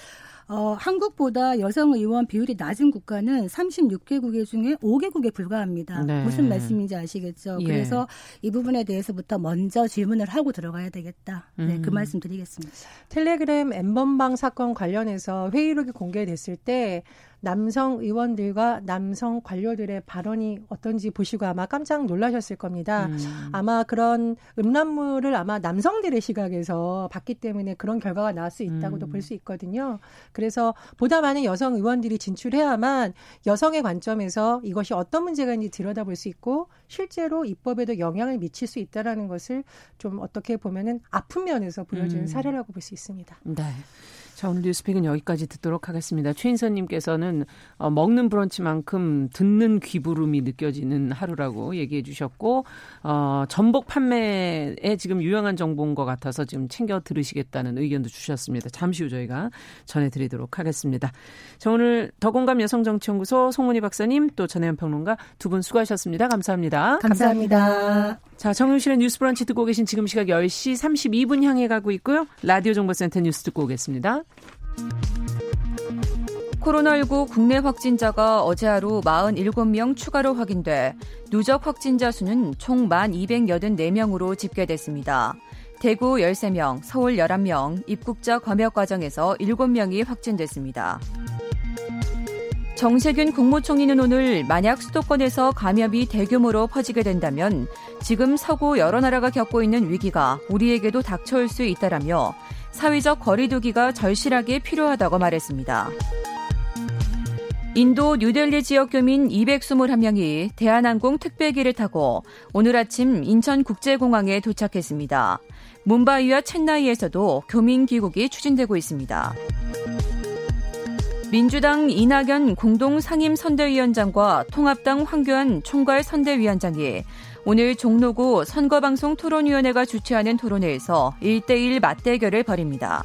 어, 한국보다 여성 의원 비율이 낮은 국가는 36개국의 중에 5개국에 불과합니다. 네. 무슨 말씀인지 아시겠죠? 예. 그래서 이 부분에 대해서부터 먼저 질문을 하고 들어가야 되겠다. 네, 그 음. 그 말씀 드리겠습니다. 텔레그램 엠번방 사건 관련해서 회의록이 공개됐을 때 남성 의원들과 남성 관료들의 발언이 어떤지 보시고 아마 깜짝 놀라셨을 겁니다. 음. 아마 그런 음란물을 아마 남성들의 시각에서 봤기 때문에 그런 결과가 나올 수 있다고도 음. 볼수 있거든요. 그래서 보다 많은 여성 의원들이 진출해야만 여성의 관점에서 이것이 어떤 문제가 있는지 들여다볼 수 있고 실제로 입법에도 영향을 미칠 수 있다라는 것을 좀 어떻게 보면은 아픈 면에서 보여주는 음. 사례라고 볼 수 있습니다. 네. 자, 오늘 뉴스픽은 여기까지 듣도록 하겠습니다. 최인선님께서는 어, 먹는 브런치만큼 듣는 귀부름이 느껴지는 하루라고 얘기해 주셨고, 어, 전복 판매에 지금 유용한 정보인 것 같아서 지금 챙겨 들으시겠다는 의견도 주셨습니다. 잠시 후 저희가 전해드리도록 하겠습니다. 자, 오늘 더공감 여성정치연구소 송문희 박사님 또 전혜연 평론가 두 분 수고하셨습니다. 감사합니다. 감사합니다. 자, 정용실의 뉴스 브런치 듣고 계신 지금 시각 10시 32분 향해 가고 있고요. 라디오 정보센터 뉴스 듣고 오겠습니다. 코로나19 국내 확진자가 어제 하루 47명 추가로 확인돼 누적 확진자 수는 총 1,284명으로 집계됐습니다. 대구 13명, 서울 11명, 입국자 검역 과정에서 7명이 확진됐습니다. 정세균 국무총리는 오늘 만약 수도권에서 감염이 대규모로 퍼지게 된다면 지금 서구 여러 나라가 겪고 있는 위기가 우리에게도 닥쳐올 수 있다라며 사회적 거리두기가 절실하게 필요하다고 말했습니다. 인도 뉴델리 지역 교민 221명이 대한항공 특별기를 타고 오늘 아침 인천국제공항에 도착했습니다. 문바이와 첸나이에서도 교민 귀국이 추진되고 있습니다. 민주당 이낙연 공동 상임 선대위원장과 통합당 황교안 총괄 선대위원장이 오늘 종로구 선거방송 토론위원회가 주최하는 토론회에서 1대1 맞대결을 벌입니다.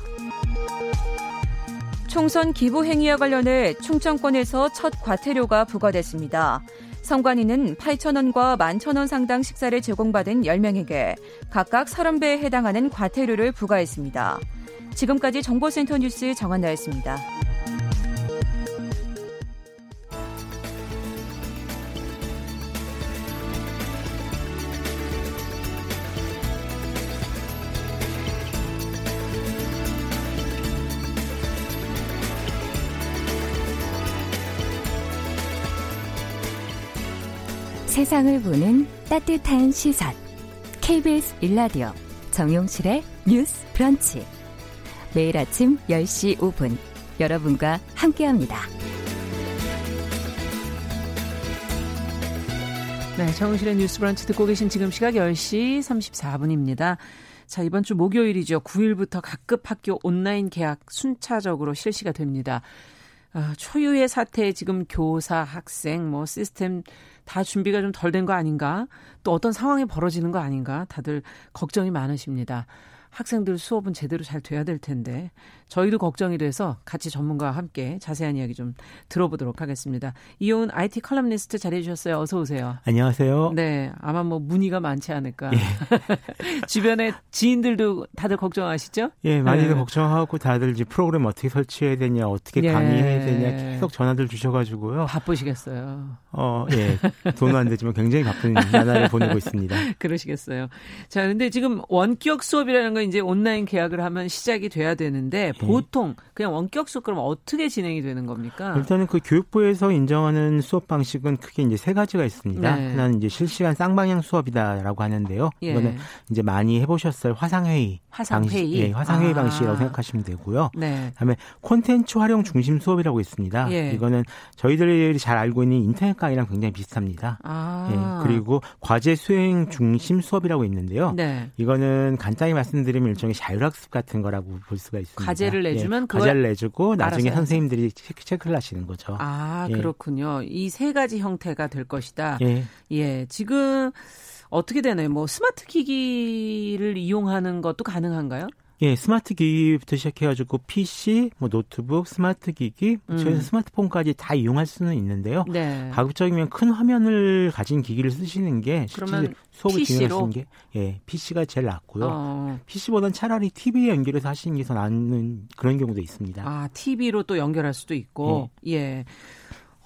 총선 기부 행위와 관련해 충청권에서 첫 과태료가 부과됐습니다. 선관위는 8천원과 11,000원 상당 식사를 제공받은 10명에게 각각 30배에 해당하는 과태료를 부과했습니다. 지금까지 정보센터 뉴스 정한나였습니다. 세상을 보는 따뜻한 시선. KBS 일라디오 정용실의 뉴스 브런치. 매일 아침 10시 5분 여러분과 함께합니다. 네, 정용실의 뉴스 브런치 듣고 계신 지금 시각 10시 34분입니다. 자, 이번 주 목요일이죠. 9일부터 각급 학교 온라인 개학 순차적으로 실시가 됩니다. 아, 초유의 사태에 지금 교사, 학생, 뭐 시스템 다 준비가 좀 덜 된 거 아닌가? 또 어떤 상황이 벌어지는 거 아닌가? 다들 걱정이 많으십니다. 학생들 수업은 제대로 잘 돼야 될 텐데 저희도 걱정이 돼서 같이 전문가와 함께 자세한 이야기 좀 들어보도록 하겠습니다. 이온 IT 칼럼니스트 자리해 주셨어요. 어서 오세요. 안녕하세요. 네, 아마 뭐 문의가 많지 않을까. 예. 주변에 지인들도 다들 걱정하시죠? 예, 많이들 네. 걱정하고 다들 이제 프로그램 어떻게 설치해야 되냐, 어떻게 예. 강의해야 되냐 계속 전화들 주셔가지고요. 바쁘시겠어요. 어, 예, 돈은 안 되지만 굉장히 바쁜 나날을 보내고 있습니다. 그러시겠어요. 자, 근데 지금 원격 수업이라는 건 이제 온라인 계약을 하면 시작이 돼야 되는데 예. 보통 그냥 원격 수업 그럼 어떻게 진행이 되는 겁니까? 일단은 그 교육부에서 인정하는 수업 방식은 크게 이제 세 가지가 있습니다. 네. 하나는 이제 실시간 쌍방향 수업이다라고 하는데요. 예. 이거는 이제 많이 해보셨을 화상회의 화상회의 방식, 예, 화상회의 아. 방식이라고 생각하시면 되고요. 네. 그다음에 콘텐츠 활용 중심 수업이라고 있습니다. 예. 이거는 저희들이 잘 알고 있는 인터넷 강의랑 굉장히 비슷합니다. 아. 예, 그리고 과제 수행 중심 수업이라고 있는데요. 네. 이거는 간단히 말씀드리면 일종의 자율학습 같은 거라고 볼 수가 있습니다. 과제를 내주면 예, 과제를 내주고 나중에 선생님들이 체크, 를 하시는 거죠. 아 예. 그렇군요. 이 세 가지 형태가 될 것이다. 예. 예. 지금 어떻게 되나요? 뭐 스마트 기기를 이용하는 것도 가능한가요? 예, 스마트 기기부터 시작해가지고 PC, 뭐 노트북, 스마트 기기, 음. 저희 스마트폰까지 다 이용할 수는 있는데요. 네. 가급적이면 큰 화면을 가진 기기를 쓰시는 게 실제 수업을 진행하시는 게 예, PC가 제일 낫고요. 어. PC보다는 차라리 TV에 연결해서 하시는 게 더 낫는 그런 경우도 있습니다. 아, TV로 또 연결할 수도 있고, 예. 예.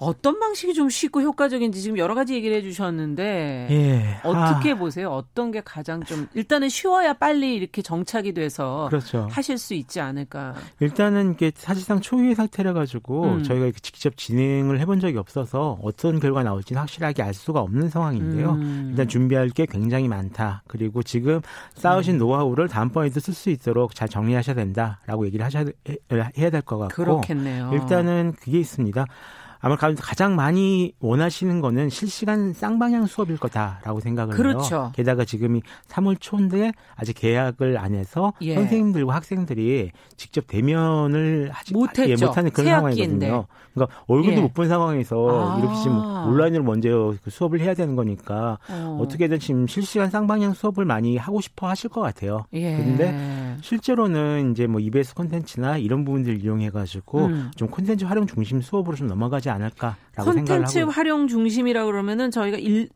어떤 방식이 좀 쉽고 효과적인지 지금 여러 가지 얘기를 해주셨는데 예. 어떻게 아. 보세요? 어떤 게 가장 좀 일단은 쉬워야 빨리 이렇게 정착이 돼서 그렇죠. 하실 수 있지 않을까? 일단은 이게 사실상 초유의 상태라 가지고 음. 저희가 직접 진행을 해본 적이 없어서 어떤 결과 나올지는 확실하게 알 수가 없는 상황인데요. 음. 일단 준비할 게 굉장히 많다. 그리고 지금 쌓으신 음. 노하우를 다음번에도 쓸 수 있도록 잘 정리하셔야 된다라고 얘기를 하셔야 해야 될 것 같고 그렇겠네요. 일단은 그게 있습니다. 아마 가장 많이 원하시는 거는 실시간 쌍방향 수업일 거다라고 생각을 그렇죠. 해요. 게다가 지금이 3월 초인데 아직 계약을 안 해서 예. 선생님들과 학생들이 직접 대면을 하지 못했죠. 예, 못하는 그런 상황이거든요. 그러니까 얼굴도 예. 못본 상황에서 아. 이렇게 지금 온라인으로 먼저 그 수업을 해야 되는 거니까 어. 떻게든 지금 실시간 쌍방향 수업을 많이 하고 싶어 하실 것 같아요. 예. 그런데 실제로는 이제 뭐 EBS 콘텐츠나 이런 부분들 이용해 가지고 음. 좀 콘텐츠 활용 중심 수업으로 좀 넘어가지 않을까라고 생각을 하고 콘텐츠 활용 중심이라 그러면은 저희가 일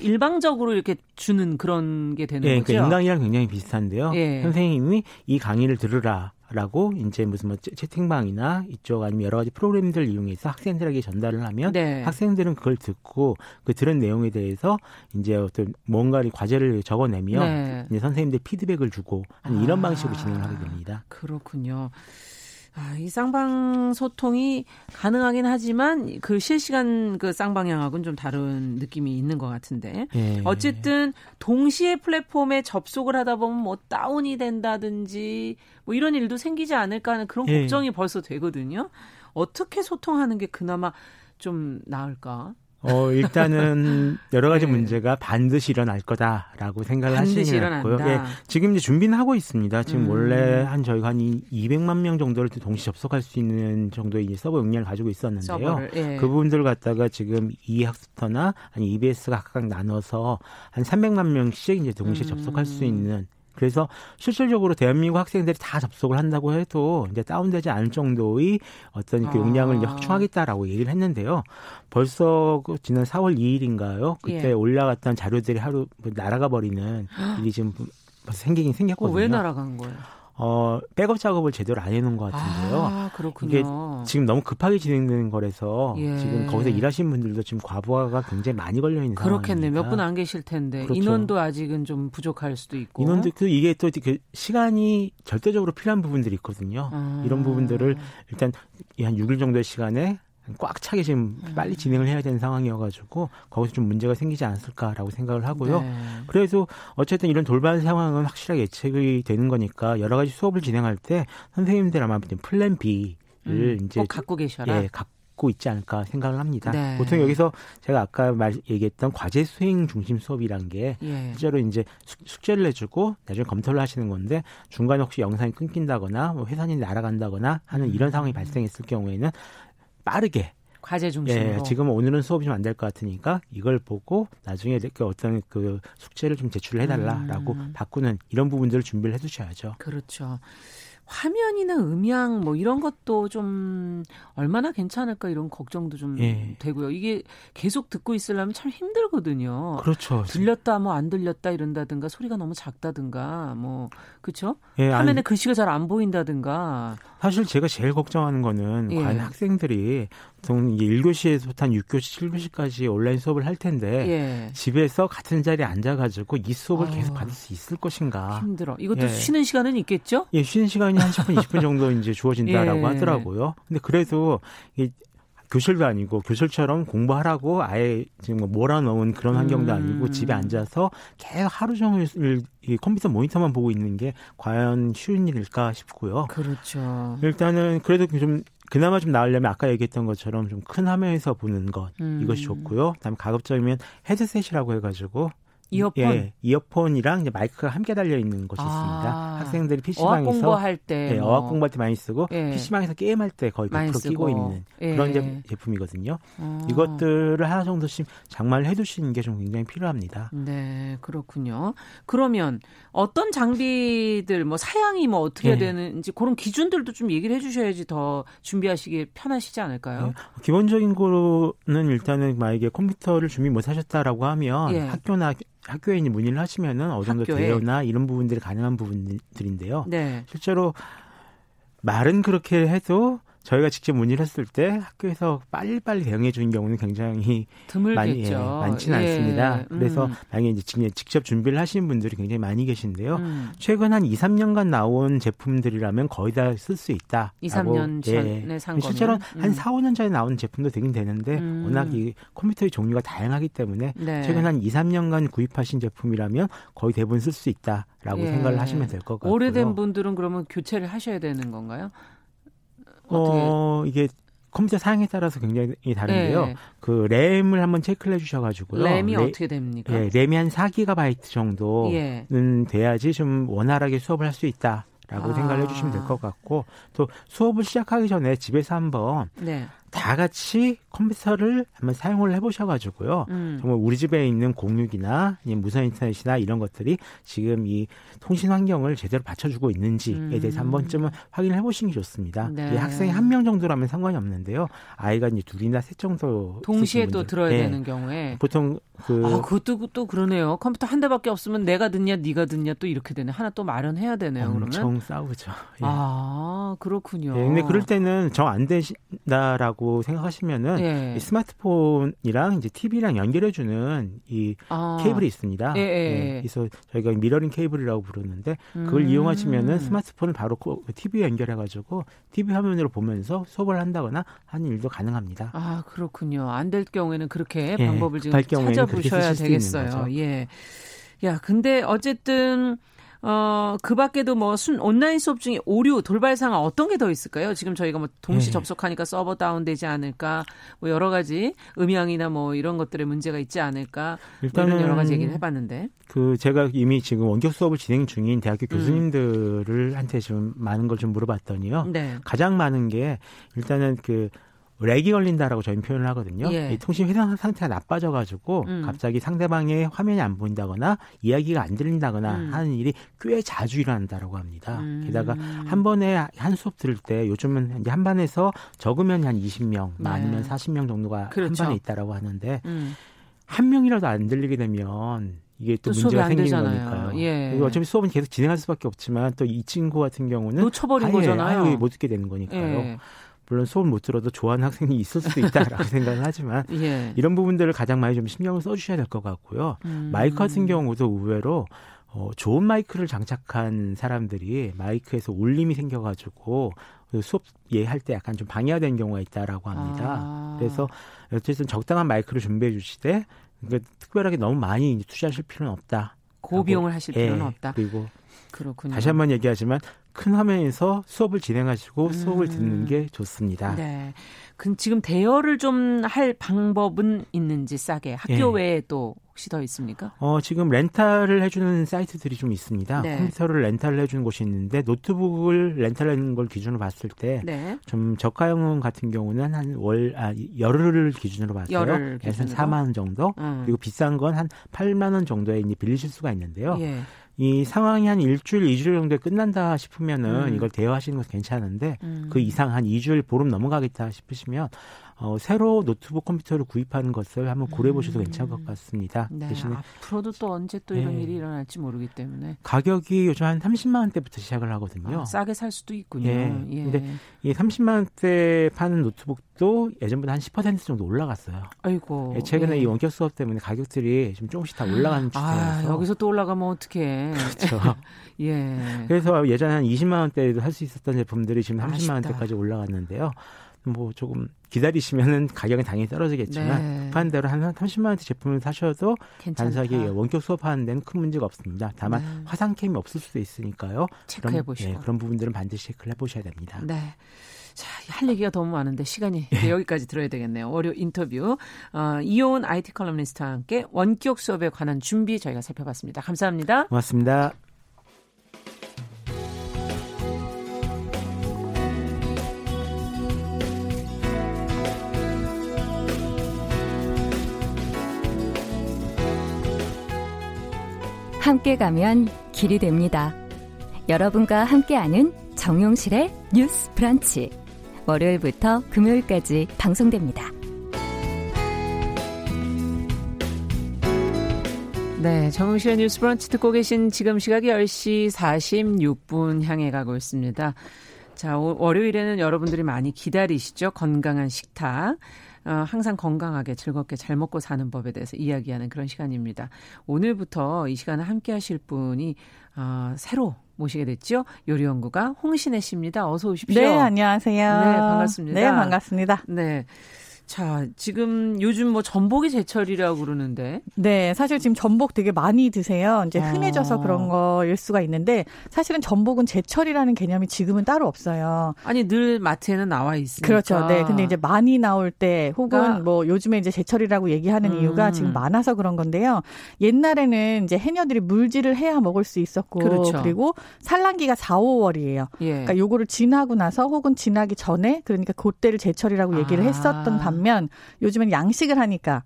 일방적으로 이렇게 주는 그런 게 되는 예, 거죠. 그러니까 인강이랑 굉장히 비슷한데요. 예. 선생님이 이 강의를 들으라. 라고 이제 무슨 뭐 채팅방이나 이쪽 아니면 여러 가지 프로그램들 이용해서 학생들에게 전달을 하면 네. 학생들은 그걸 듣고 그 들은 내용에 대해서 이제 어떤 뭔가를 과제를 적어내면 네. 이제 선생님들 피드백을 주고 하는 이런 아, 방식으로 진행을 하게 됩니다. 그렇군요. 아, 이 쌍방 소통이 가능하긴 하지만 그 실시간 그 쌍방향하고는 좀 다른 느낌이 있는 것 같은데. 예. 어쨌든 동시에 플랫폼에 접속을 하다 보면 뭐 다운이 된다든지 뭐 이런 일도 생기지 않을까 하는 그런 예. 걱정이 벌써 되거든요. 어떻게 소통하는 게 그나마 좀 나을까? 어, 일단은 여러 가지 네. 문제가 반드시 일어날 거다라고 생각을 하시는 것 같고요. 예, 지금 이제 준비는 하고 있습니다. 지금 음. 원래 한 저희가 한 200만 명 정도를 동시 접속할 수 있는 정도의 이제 서버 용량을 가지고 있었는데요. 예. 그 부분들을 갖다가 지금 이 학습터나 아니 EBS가 각각 나눠서 한 300만 명씩 이제 동시에 음. 접속할 수 있는 그래서 실질적으로 대한민국 학생들이 다 접속을 한다고 해도 이제 다운되지 않을 정도의 어떤 그 용량을 아. 확충하겠다라고 얘기를 했는데요. 벌써 그 지난 4월 2일인가요? 그때 예. 올라갔던 자료들이 하루 뭐 날아가 버리는 일이 지금 벌써 생기긴 생겼거든요. 어, 왜 날아간 거예요? 어, 백업 작업을 제대로 안 해놓은 것 같은데요. 아, 그렇군요. 이게 지금 너무 급하게 진행되는 거라서 예. 지금 거기서 일하신 분들도 지금 과부하가 굉장히 많이 걸려 있는 그렇겠네. 몇 분 안 계실 텐데 그렇죠. 인원도 아직은 좀 부족할 수도 있고. 인원도 그 이게 또 그 시간이 절대적으로 필요한 부분들이 있거든요. 아. 이런 부분들을 일단 한 6일 정도의 시간에 꽉 차게 지금 음. 빨리 진행을 해야 되는 상황이어가지고 거기서 좀 문제가 생기지 않았을까라고 생각을 하고요. 네. 그래서 어쨌든 이런 돌발 상황은 확실하게 예측이 되는 거니까 여러 가지 수업을 진행할 때 선생님들 아마 플랜 B를 음, 이제 갖고 계셔라. 예, 갖고 있지 않을까 생각을 합니다. 네. 보통 여기서 제가 아까 말 얘기했던 과제 수행 중심 수업이란 게 예. 실제로 이제 숙제를 내주고 나중에 검토를 하시는 건데 중간에 혹시 영상이 끊긴다거나 뭐 회사니 날아간다거나 하는 이런 음. 상황이 발생했을 경우에는 빠르게 과제 중심으로. 예, 지금 오늘은 수업이 좀 안 될 것 같으니까 이걸 보고 나중에 그 어떤 그 숙제를 좀 제출을 해달라라고 음. 바꾸는 이런 부분들을 준비를 해두셔야죠. 그렇죠. 화면이나 음향 뭐 이런 것도 좀 얼마나 괜찮을까 이런 걱정도 좀 예. 되고요. 이게 계속 듣고 있으려면 참 힘들거든요. 그렇죠. 들렸다 뭐 안 들렸다 이런다든가 소리가 너무 작다든가 뭐 그렇죠? 예, 화면에 아니, 글씨가 잘 안 보인다든가 사실 제가 제일 걱정하는 거는 예. 과연 학생들이 보통 1교시에서부터 한 6교시, 7교시까지 온라인 수업을 할 텐데 예. 집에서 같은 자리에 앉아가지고 이 수업을 아 계속 받을 수 있을 것인가. 힘들어. 이것도 예. 쉬는 시간은 있겠죠? 예, 쉬는 시간이 한 10분, 20분 정도 이제 주어진다라고 예. 하더라고요. 근데 그래도 이 교실도 아니고 교실처럼 공부하라고 아예 지금 뭐 몰아넣은 그런 환경도 아니고 음. 집에 앉아서 계속 하루 종일 이 컴퓨터 모니터만 보고 있는 게 과연 쉬운 일일까 싶고요. 그렇죠. 일단은 그래도 좀 그나마 좀 나으려면 아까 얘기했던 것처럼 좀 큰 화면에서 보는 것 음. 이것이 좋고요. 그다음에 가급적이면 헤드셋이라고 해가지고 이어폰, 예, 이어폰이랑 이제 마이크가 함께 달려 있는 것이 아, 있습니다. 학생들이 PC방에서 어학 공부할 때, 예, 뭐. 어학 공부할 때 많이 쓰고 예. PC방에서 게임할 때 거의 100% 끼고 있는 예. 그런 제, 제품이거든요. 어. 이것들을 하나 정도씩 장만을 해두시는 게 좀 굉장히 필요합니다. 네, 그렇군요. 그러면 어떤 장비들, 뭐 사양이 뭐 어떻게 예. 되는지 그런 기준들도 좀 얘기를 해주셔야지 더 준비하시기 편하시지 않을까요? 예. 기본적인 거는 일단은 만약에 컴퓨터를 준비 못하셨다라고 하면 예. 학교나 학교에 이제 문의를 하시면은 어느 정도 학교에. 대여나 이런 부분들이 가능한 부분들인데요. 네. 실제로 말은 그렇게 해도 저희가 직접 문의를 했을 때 학교에서 빨리빨리 대응해 주는 경우는 굉장히 드물겠죠. 많이 예, 많지는 예. 않습니다. 음. 그래서 만약에 이제 직접 준비를 하시는 분들이 굉장히 많이 계신데요. 음. 최근 한 2, 3년간 나온 제품들이라면 거의 다 쓸 수 있다. 2, 3년 예. 전에 산 실제로 음. 한 4, 5년 전에 나온 제품도 되긴 되는데 음. 워낙 이 컴퓨터의 종류가 다양하기 때문에 네. 최근 한 2, 3년간 구입하신 제품이라면 거의 대부분 쓸 수 있다라고 예. 생각을 하시면 될 것 같고요. 오래된 분들은 그러면 교체를 하셔야 되는 건가요? 어, 이게 컴퓨터 사양에 따라서 굉장히 다른데요. 네. 그 램을 한번 체크를 해주셔가지고요. 램이 레, 어떻게 됩니까? 네, 램이 한 4기가바이트 정도는 예. 돼야지 좀 원활하게 수업을 할 수 있다. 라고 아. 생각을 해주시면 될 것 같고 또 수업을 시작하기 전에 집에서 한번 네. 다 같이 컴퓨터를 한번 사용을 해보셔가지고요. 음. 정말 우리 집에 있는 공유기나 무선 인터넷이나 이런 것들이 지금 이 통신 환경을 제대로 받쳐주고 있는지에 음. 대해서 한 번쯤은 확인을 해보시는 게 좋습니다. 네. 학생이 한 명 정도라면 상관이 없는데요. 아이가 이제 둘이나 셋 정도 동시에 또 들어야 네. 되는 경우에 보통 그 아, 그것도 또 그러네요. 컴퓨터 한 대밖에 없으면 내가 듣냐, 네가 듣냐 또 이렇게 되네. 하나 또 마련해야 되네요. 엄청 그러면 싸우죠. 예. 아 그렇군요. 예, 근데 그럴 때는 정 안 되신다라고 생각하시면은 예. 이 스마트폰이랑 이제 TV랑 연결해주는 이 아. 케이블이 있습니다. 예, 예, 예. 그래서 저희가 미러링 케이블이라고 부르는데 그걸 음. 이용하시면은 스마트폰을 바로 TV에 연결해가지고 TV 화면으로 보면서 수업을 한다거나 하는 일도 가능합니다. 아 그렇군요. 안 될 경우에는 그렇게 방법을 지금 찾아 보셔야 되겠어요. 예. 야, 근데 어쨌든 어, 그 밖에도 뭐 순, 온라인 수업 중에 오류, 돌발 상황 어떤 게 더 있을까요? 지금 저희가 뭐 동시 네. 접속하니까 서버 다운되지 않을까, 뭐 여러 가지 음향이나 뭐 이런 것들의 문제가 있지 않을까, 일단은 뭐 여러 가지 얘기를 해봤는데. 그 제가 이미 지금 원격 수업을 진행 중인 대학교 음. 교수님들을 한테 좀 많은 걸 좀 물어봤더니요. 네. 가장 많은 게 일단은 그 렉이 걸린다라고 저희는 표현을 하거든요. 예. 통신 회선 상태가 나빠져가지고 음. 갑자기 상대방의 화면이 안 보인다거나 이야기가 안 들린다거나 음. 하는 일이 꽤 자주 일어난다라고 합니다. 음. 게다가 한 번에 한 수업 들을 때 요즘은 이제 한 반에서 적으면 한 20명, 네. 많으면 40명 정도가 그렇죠. 한 반에 있다라고 하는데 음. 한 명이라도 안 들리게 되면 이게 또, 또 문제가 생기는 거니까요. 예. 어차피 수업은 계속 진행할 수밖에 없지만 또 이 친구 같은 경우는 놓쳐버린 아예, 거잖아요. 아예 못 듣게 되는 거니까요. 예. 물론 수업 못 들어도 좋아하는 학생이 있을 수도 있다라고 생각을 하지만 예. 이런 부분들을 가장 많이 좀 신경을 써주셔야 될 것 같고요. 음. 마이크 같은 경우도 의외로 어, 좋은 마이크를 장착한 사람들이 마이크에서 울림이 생겨가지고 그 수업 예할 때 약간 좀 방해가 되는 경우가 있다라고 합니다. 아. 그래서 어쨌든 적당한 마이크를 준비해 주시되 그러니까 특별하게 너무 많이 투자하실 필요는 없다. 고비용을 하실 필요는 예, 없다. 그리고 그렇군요. 다시 한 번 얘기하지만 큰 화면에서 수업을 진행하시고 음. 수업을 듣는 게 좋습니다. 네. 그 지금 대여를 좀 할 방법은 있는지 싸게 학교 예. 외에 또 혹시 더 있습니까? 어, 지금 렌탈을 해주는 사이트들이 좀 있습니다. 네. 컴퓨터를 렌탈을 해주는 곳이 있는데 노트북을 렌탈하는 걸 기준으로 봤을 때좀 네. 저가형 같은 경우는 한 월, 아, 열흘을 기준으로 봤어요. 열흘 기준으로? 4만 원 정도. 음. 그리고 비싼 건 한 8만 원 정도에 이제 빌리실 수가 있는데요. 예. 이 상황이 한 일주일, 이주일 정도에 끝난다 싶으면은 음. 이걸 대여하시는 것도 괜찮은데 음. 그 이상 한 이주일 보름 넘어가겠다 싶으시면 어, 새로 노트북 컴퓨터를 구입하는 것을 한번 고려해 보셔도 음. 괜찮을 것 같습니다. 네, 대신에 앞으로도 또 언제 또 이런 네. 일이 일어날지 모르기 때문에 가격이 요즘 한 30만 원대부터 시작을 하거든요. 아, 싸게 살 수도 있군요. 예. 예. 근데 이 30만 원대 파는 노트북도 예전보다 한 10% 정도 올라갔어요. 아이고. 예, 최근에 예. 이 원격 수업 때문에 가격들이 지금 조금씩 다 올라가는 아, 추세라서 아, 여기서 또 올라가면 어떡해. 그렇죠. 예. 그래서 예전에 한 20만 원대에도 할 수 있었던 제품들이 지금 30만 아쉽다. 원대까지 올라갔는데요. 뭐 조금 기다리시면은 가격은 당연히 떨어지겠지만 네. 반대로 한 30만 원대 제품을 사셔도 단사기 원격 수업하는 데는 큰 문제가 없습니다. 다만 네. 화상캠이 없을 수도 있으니까요. 체크해 보시고 네, 그런 부분들은 반드시 체크를 해보셔야 됩니다. 네. 자, 할 얘기가 너무 많은데 시간이 예. 여기까지 들어야 되겠네요. 월요 인터뷰. 어, 이온 IT 컬럼니스트와 함께 원격 수업에 관한 준비 저희가 살펴봤습니다. 감사합니다. 고맙습니다. 함께 가면 길이 됩니다. 여러분과 함께하는 정용실의 뉴스 브런치. 월요일부터 금요일까지 방송됩니다. 네, 정용실의 뉴스 브런치 듣고 계신 지금 시각이 10시 46분 향해 가고 있습니다. 자, 월요일에는 여러분들이 많이 기다리시죠? 건강한 식탁. 어, 항상 건강하게 즐겁게 잘 먹고 사는 법에 대해서 이야기하는 그런 시간입니다. 오늘부터 이 시간을 함께 하실 분이 어, 새로 모시게 됐죠. 요리연구가 홍신혜 씨입니다. 어서 오십시오. 네, 안녕하세요. 네, 반갑습니다. 네, 반갑습니다. 네. 자, 지금 요즘 뭐 전복이 제철이라고 그러는데. 네, 사실 지금 전복 되게 많이 드세요. 이제 흔해져서 아. 그런 거일 수가 있는데 사실은 전복은 제철이라는 개념이 지금은 따로 없어요. 아니, 늘 마트에는 나와 있으니까. 그렇죠. 네. 근데 이제 많이 나올 때 혹은 그러니까. 뭐 요즘에 이제 제철이라고 얘기하는 음. 이유가 지금 많아서 그런 건데요. 옛날에는 이제 해녀들이 물질을 해야 먹을 수 있었고 그렇죠. 그리고 산란기가 4, 5월이에요. 예. 그러니까 요거를 지나고 나서 혹은 지나기 전에 그러니까 그때를 제철이라고 얘기를 아. 했었던 반 반면 요즘은 양식을 하니까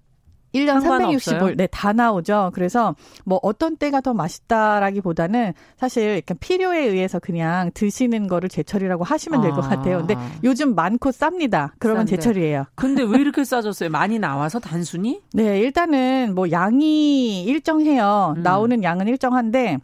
1년 365일 네, 다 나오죠. 그래서 뭐 어떤 때가 더 맛있다라기보다는 사실 약간 필요에 의해서 그냥 드시는 거를 제철이라고 하시면 될것 아. 같아요. 근데 요즘 많고 쌉니다. 그러면 싼데. 제철이에요. 근데 왜 이렇게 싸졌어요? 많이 나와서 단순히? 네, 일단은 뭐 양이 일정해요. 음. 나오는 양은 일정한데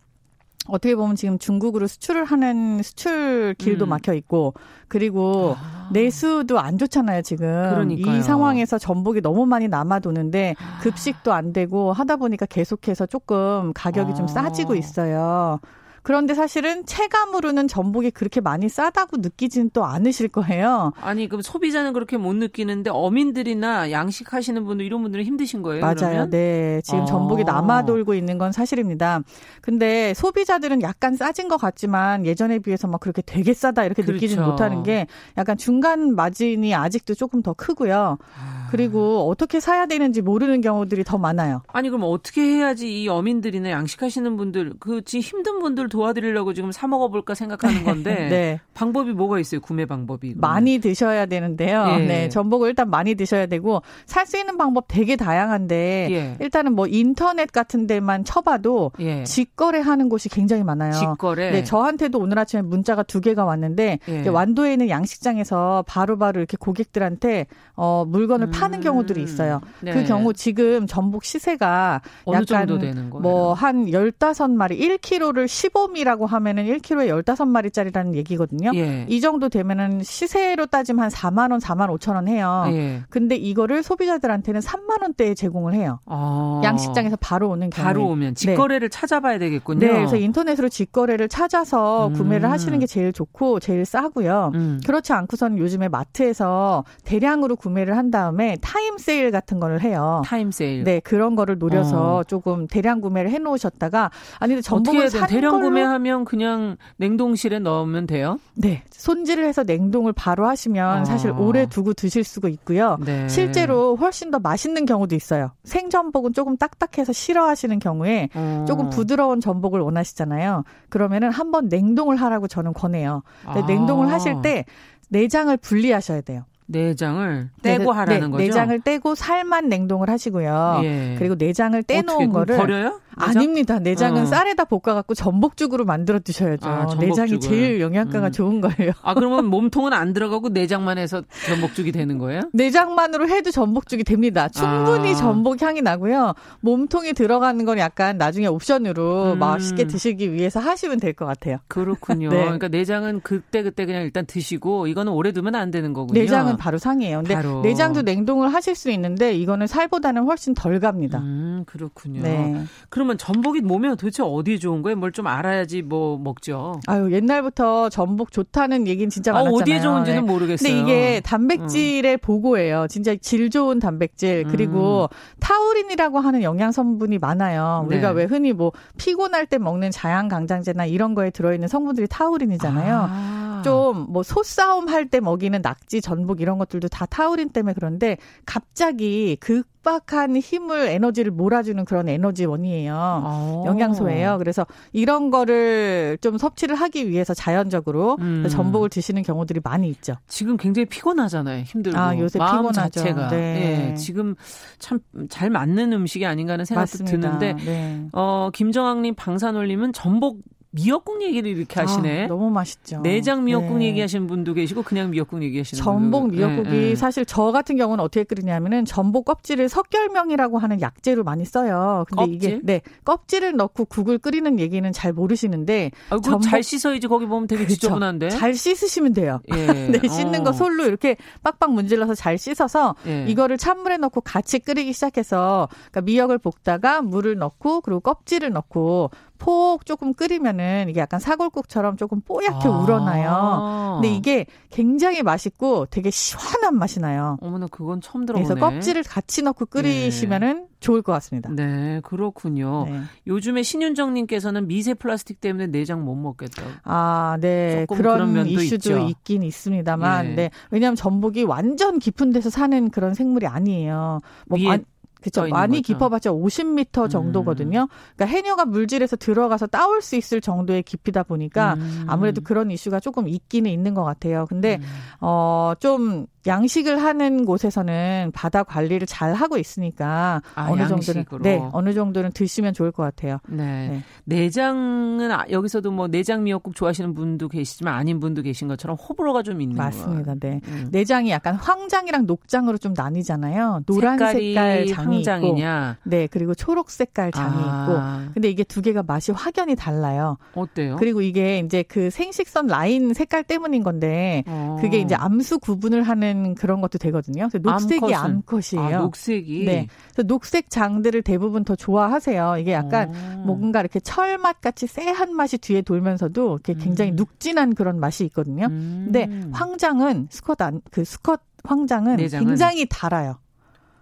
어떻게 보면 지금 중국으로 수출을 하는 수출 길도 음. 막혀 있고 그리고 아. 내수도 안 좋잖아요 지금 그러니까요. 이 상황에서 전복이 너무 많이 남아도는데 아. 급식도 안 되고 하다 보니까 계속해서 조금 가격이 아. 좀 싸지고 있어요. 그런데 사실은 체감으로는 전복이 그렇게 많이 싸다고 느끼지는 또 않으실 거예요. 아니 그럼 소비자는 그렇게 못 느끼는데 어민들이나 양식하시는 분들 이런 분들은 힘드신 거예요? 맞아요. 그러면? 네. 지금 아. 전복이 남아 돌고 있는 건 사실입니다. 근데 소비자들은 약간 싸진 것 같지만 예전에 비해서 막 그렇게 되게 싸다 이렇게 그렇죠. 느끼지 못하는 게 약간 중간 마진이 아직도 조금 더 크고요. 아. 그리고 어떻게 사야 되는지 모르는 경우들이 더 많아요. 아니 그럼 어떻게 해야지 이 어민들이나 양식하시는 분들 그 지금 힘든 분들 도와드리려고 지금 사 먹어볼까 생각하는 건데 네. 방법이 뭐가 있어요? 구매 방법이. 많이 드셔야 되는데요. 예. 네, 전복을 일단 많이 드셔야 되고 살 수 있는 방법 되게 다양한데 예. 일단은 뭐 인터넷 같은 데만 쳐봐도 예. 직거래하는 곳이 굉장히 많아요. 직거래. 네, 저한테도 오늘 아침에 문자가 두 개가 왔는데 예. 완도에 있는 양식장에서 바로바로 바로 이렇게 고객들한테 어, 물건을 음. 파는 경우들이 있어요. 네. 그 경우 지금 전복 시세가 약간 뭐한 15마리 1kg를 15 미라고 하면은 1kg에 15마리짜리라는 얘기거든요. 예. 이 정도 되면은 시세로 따지면 한 4만 원, 4만 5천 원 해요. 예. 근데 이거를 소비자들한테는 3만 원대에 제공을 해요. 아. 양식장에서 바로 오는 경우. 바로 오면 네. 직거래를 네. 찾아봐야 되겠군요. 네, 그래서 인터넷으로 직거래를 찾아서 음. 구매를 하시는 게 제일 좋고 제일 싸고요. 음. 그렇지 않고선 요즘에 마트에서 대량으로 구매를 한 다음에 타임 세일 같은 거를 해요. 타임 세일. 네, 그런 거를 노려서 어. 조금 대량 구매를 해 놓으셨다가 아니 근데 전복을 산 대량 걸로... 구매하면 그냥 냉동실에 넣으면 돼요? 네. 손질을 해서 냉동을 바로 하시면 어. 사실 오래 두고 드실 수가 있고요. 네. 실제로 훨씬 더 맛있는 경우도 있어요. 생전복은 조금 딱딱해서 싫어하시는 경우에 어. 조금 부드러운 전복을 원하시잖아요. 그러면은 한번 냉동을 하라고 저는 권해요. 아. 냉동을 하실 때 내장을 분리하셔야 돼요. 내장을 떼고 네, 하라는 네, 거죠. 내장을 떼고 살만 냉동을 하시고요. 예. 그리고 내장을 떼놓은 거를 버려요? 내장? 아닙니다. 내장은 어. 쌀에다 볶아갖고 전복죽으로 만들어 드셔야죠. 아, 내장이 제일 영양가가 음. 좋은 거예요. 아 그러면 몸통은 안 들어가고 내장만 해서 전복죽이 되는 거예요? 내장만으로 해도 전복죽이 됩니다. 충분히 아. 전복 향이 나고요. 몸통이 들어가는 건 약간 나중에 옵션으로 음. 맛있게 드시기 위해서 하시면 될 것 같아요. 그렇군요. 네. 그러니까 내장은 그때 그때 그냥 일단 드시고 이거는 오래 두면 안 되는 거군요. 내장은 바로 상이에요. 근데 바로. 내장도 냉동을 하실 수 있는데 이거는 살보다는 훨씬 덜 갑니다. 음, 그렇군요. 네. 그러면 전복이 몸에 도대체 어디에 좋은 거예요? 뭘 좀 알아야지 뭐 먹죠. 아유, 옛날부터 전복 좋다는 얘기는 진짜 많았잖아요. 아, 어디에 좋은지는 네. 모르겠어요. 근데 이게 단백질의 음. 보고예요. 진짜 질 좋은 단백질. 그리고 음. 타우린이라고 하는 영양 성분이 많아요. 우리가 네. 왜 흔히 뭐 피곤할 때 먹는 자양 강장제나 이런 거에 들어 있는 성분들이 타우린이잖아요. 아. 좀 뭐 소싸움 할 때 먹이는 낙지, 전복 이런 것들도 다 타우린 때문에 그런데 갑자기 극박한 힘을 에너지를 몰아주는 그런 에너지 원이에요. 오. 영양소예요. 그래서 이런 거를 좀 섭취를 하기 위해서 자연적으로 음. 전복을 드시는 경우들이 많이 있죠. 지금 굉장히 피곤하잖아요. 힘들고 아, 요새 마음 피곤하죠. 자체가 네. 예, 지금 참 잘 맞는 음식이 아닌가 하는 생각도 맞습니다. 드는데 네. 어 김정학님 방산올림은 전복 미역국 얘기를 이렇게 아, 하시네. 아, 너무 맛있죠. 내장 미역국 네. 얘기하시는 분도 계시고 그냥 미역국 얘기하시는 전복 분도. 미역국이 네, 네. 사실 저 같은 경우는 어떻게 끓이냐면은 전복 껍질을 석결명이라고 하는 약재로 많이 써요. 근데 껍질? 이게 네 껍질을 넣고 국을 끓이는 얘기는 잘 모르시는데 아, 전복 잘 씻어야지 거기 보면 되게 그렇죠. 지저분한데. 잘 씻으시면 돼요. 예. 네 씻는 어. 거 솔로 이렇게 빡빡 문질러서 잘 씻어서 예. 이거를 찬물에 넣고 같이 끓이기 시작해서 그러니까 미역을 볶다가 물을 넣고 그리고 껍질을 넣고 폭 조금 끓이면은 이게 약간 사골국처럼 조금 뽀얗게 아. 우러나요. 근데 이게 굉장히 맛있고 되게 시원한 맛이 나요. 어머나 그건 처음 들어보네. 그래서 껍질을 같이 넣고 끓이시면은 네. 좋을 것 같습니다. 네, 그렇군요. 네. 요즘에 신윤정님께서는 미세 플라스틱 때문에 내장 못 먹겠다고. 아, 네. 그런, 그런 이슈도 있죠. 있긴 있습니다만, 네. 네. 왜냐하면 전복이 완전 깊은 데서 사는 그런 생물이 아니에요. 뭐 위에 그렇죠. 많이 거죠. 깊어봤자 50m 음. 정도거든요. 그러니까 해녀가 물질에서 들어가서 따올 수 있을 정도의 깊이다 보니까 음. 아무래도 그런 이슈가 조금 있기는 있는 것 같아요. 근데 음. 어좀 양식을 하는 곳에서는 바다 관리를 잘 하고 있으니까 아, 어느 양식으로. 정도는 네 어느 정도는 드시면 좋을 것 같아요. 네. 네. 내장은 아, 여기서도 뭐 내장 미역국 좋아하시는 분도 계시지만 아닌 분도 계신 것처럼 호불호가 좀 있는 맞습니다. 네. 음. 내장이 약간 황장이랑 녹장으로 좀 나뉘잖아요. 노란 색깔 장이 황장이냐? 있고, 네 그리고 초록 색깔 장이 아. 있고 근데 이게 두 개가 맛이 확연히 달라요. 어때요? 그리고 이게 이제 그 생식선 라인 색깔 때문인 건데 어. 그게 이제 암수 구분을 하는 그런 것도 되거든요. 그래서 녹색이 암컷은. 암컷이에요. 아, 녹색이. 네. 그래서 녹색 장들을 대부분 더 좋아하세요. 이게 약간 오. 뭔가 이렇게 철맛 같이 쎄한 맛이 뒤에 돌면서도 이렇게 굉장히 음. 눅진한 그런 맛이 있거든요. 음. 근데 황장은 스컷 안, 그 스컷 황장은 내장은? 굉장히 달아요.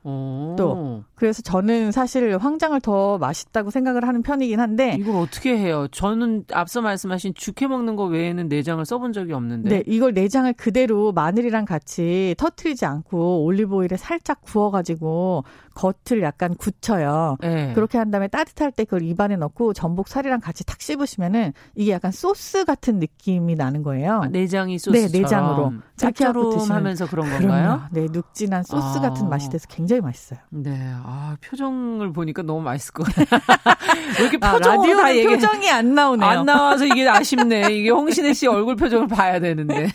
오. 또 그래서 저는 사실 황장을 더 맛있다고 생각을 하는 편이긴 한데 이걸 어떻게 해요? 저는 앞서 말씀하신 죽해 먹는 거 외에는 내장을 써본 적이 없는데. 네, 이걸 내장을 그대로 마늘이랑 같이 터트리지 않고 올리브 오일에 살짝 구워가지고 겉을 약간 굳혀요. 네. 그렇게 한 다음에 따뜻할 때 그걸 입안에 넣고 전복 살이랑 같이 탁 씹으시면은 이게 약간 소스 같은 느낌이 나는 거예요. 아, 내장이 소스. 네, 내장으로. 짭조름하면서 그런 건가요? 네, 눅진한 소스 아. 같은 맛이 돼서 굉장히 맛있어요. 네, 아 표정을 보니까 너무 맛있을 것 같아요. 왜 이렇게 표정으로 아, 다 얘기... 표정이 안 나오네요. 안 나와서 이게 아쉽네. 이게 홍신혜 씨 얼굴 표정을 봐야 되는데.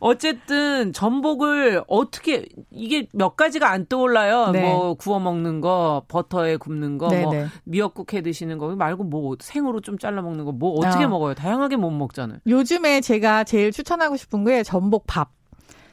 어쨌든 전복을 어떻게 이게 몇 가지가 안 떠올라요. 네. 뭐 구워 먹는 거, 버터에 굽는 거, 네, 뭐 네. 미역국 해 드시는 거 말고 뭐 생으로 좀 잘라 먹는 거 뭐 어떻게 어. 먹어요? 다양하게 못 먹잖아요. 요즘에 제가 제일 추천하고 싶은 게 전복 밥.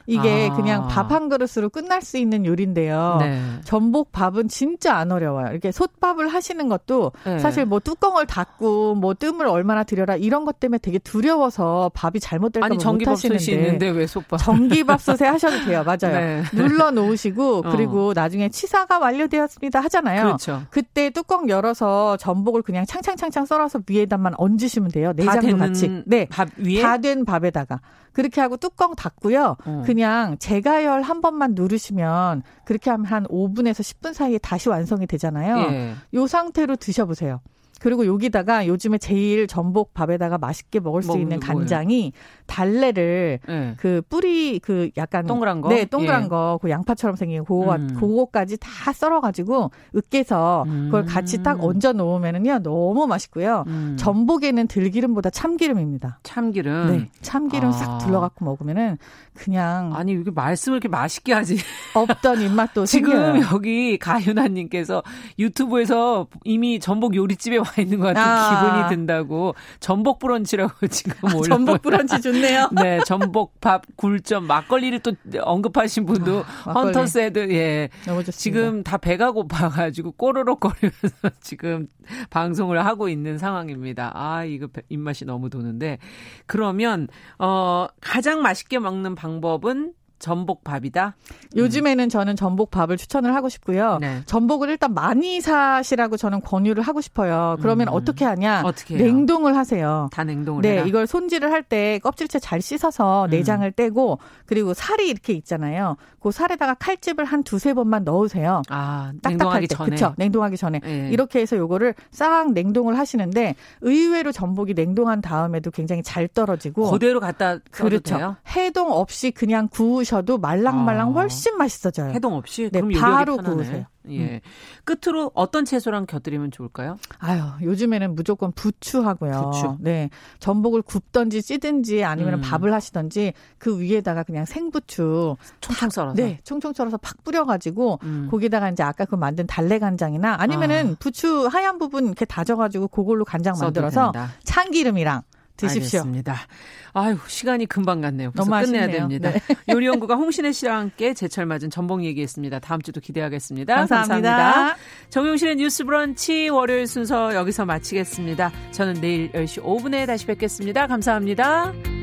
이게 아. 그냥 밥 한 그릇으로 끝날 수 있는 요리인데요. 네. 전복 밥은 진짜 안 어려워요. 이렇게 솥밥을 하시는 것도 네. 사실 뭐 뚜껑을 닫고 뭐 뜸을 얼마나 들여라 이런 것 때문에 되게 두려워서 밥이 잘못될까 봐 못하시는데 있는데 왜 솥밥? 전기밥솥에 하셔도 돼요. 맞아요. 네. 눌러 놓으시고 어. 그리고 어. 나중에 치사가 완료되었습니다 하잖아요. 그렇죠. 그때 뚜껑 열어서 전복을 그냥 창창창창 썰어서 위에다만 얹으시면 돼요. 내장도 같이. 네. 밥 위에 다 된 밥에다가 그렇게 하고 뚜껑 닫고요. 어. 그냥 재가열 한 번만 누르시면 그렇게 하면 한 5분에서 10분 사이에 다시 완성이 되잖아요. 예. 요 상태로 드셔보세요. 그리고 여기다가 요즘에 제일 전복 밥에다가 맛있게 먹을 수 뭐, 있는 간장이 달래를 네. 그 뿌리 그 약간 동그란 거, 네 동그란 예. 거그 양파처럼 생긴 그거 음. 그거까지 다 썰어가지고 으깨서 음. 그걸 같이 딱 얹어 놓으면은요 너무 맛있고요. 음. 전복에는 들기름보다 참기름입니다. 참기름. 네, 참기름 아. 싹 둘러갖고 먹으면은 그냥 아니 이게 말씀을 이렇게 맛있게 하지 없던 입맛도 지금 생겨요. 여기 가윤아님께서 유튜브에서 이미 전복 요리집에 와 있는 것 같은 아. 기분이 든다고 전복 브런치라고 지금 아, 전복 브런치 좋네요. 네, 전복밥, 굴점, 막걸리를 또 언급하신 분도 아, 헌터스헤드 예. 지금 다 배가 고파가지고 꼬르륵거리면서 지금 방송을 하고 있는 상황입니다. 아 이거 입맛이 너무 도는데 그러면 어 가장 맛있게 먹는 방법은 전복밥이다. 요즘에는 저는 전복밥을 추천을 하고 싶고요. 네. 전복을 일단 많이 사시라고 저는 권유를 하고 싶어요. 그러면 음. 어떻게 하냐? 어떻게 냉동을 하세요. 다 냉동을 네, 해라. 이걸 손질을 할 때 껍질째 잘 씻어서 음. 내장을 떼고 그리고 살이 이렇게 있잖아요. 그 살에다가 칼집을 한 두세 번만 넣으세요. 아, 때. 전에. 그렇죠. 냉동하기 전에. 네. 이렇게 해서 요거를 싹 냉동을 하시는데 의외로 전복이 냉동한 다음에도 굉장히 잘 떨어지고 그대로 갖다 그렇죠. 돼요? 해동 없이 그냥 구우셔 구우셔도 말랑말랑 아. 훨씬 맛있어져요. 해동 없이 네, 바로 구우세요. 예. 음. 끝으로 어떤 채소랑 곁들이면 좋을까요? 아유, 요즘에는 무조건 부추하고요. 부추. 네. 전복을 굽던지 찌든지 아니면 음. 밥을 하시던지 그 위에다가 그냥 생부추 총총 썰어서 네, 총총 썰어서 팍 뿌려 가지고 음. 거기다가 이제 아까 그 만든 달래 간장이나 아니면은 아. 부추 하얀 부분 이렇게 다져 가지고 그걸로 간장 만들어서 된다. 참기름이랑 드십시오. 알겠습니다. 아유, 시간이 금방 갔네요. 너무 끝내야 아쉽네요. 됩니다. 네. 요리연구가 홍신혜 씨와 함께 제철 맞은 전복 얘기했습니다. 다음 주도 기대하겠습니다. 감사합니다. 감사합니다. 정용실의 뉴스 브런치 월요일 순서 여기서 마치겠습니다. 저는 내일 10시 5분에 다시 뵙겠습니다. 감사합니다.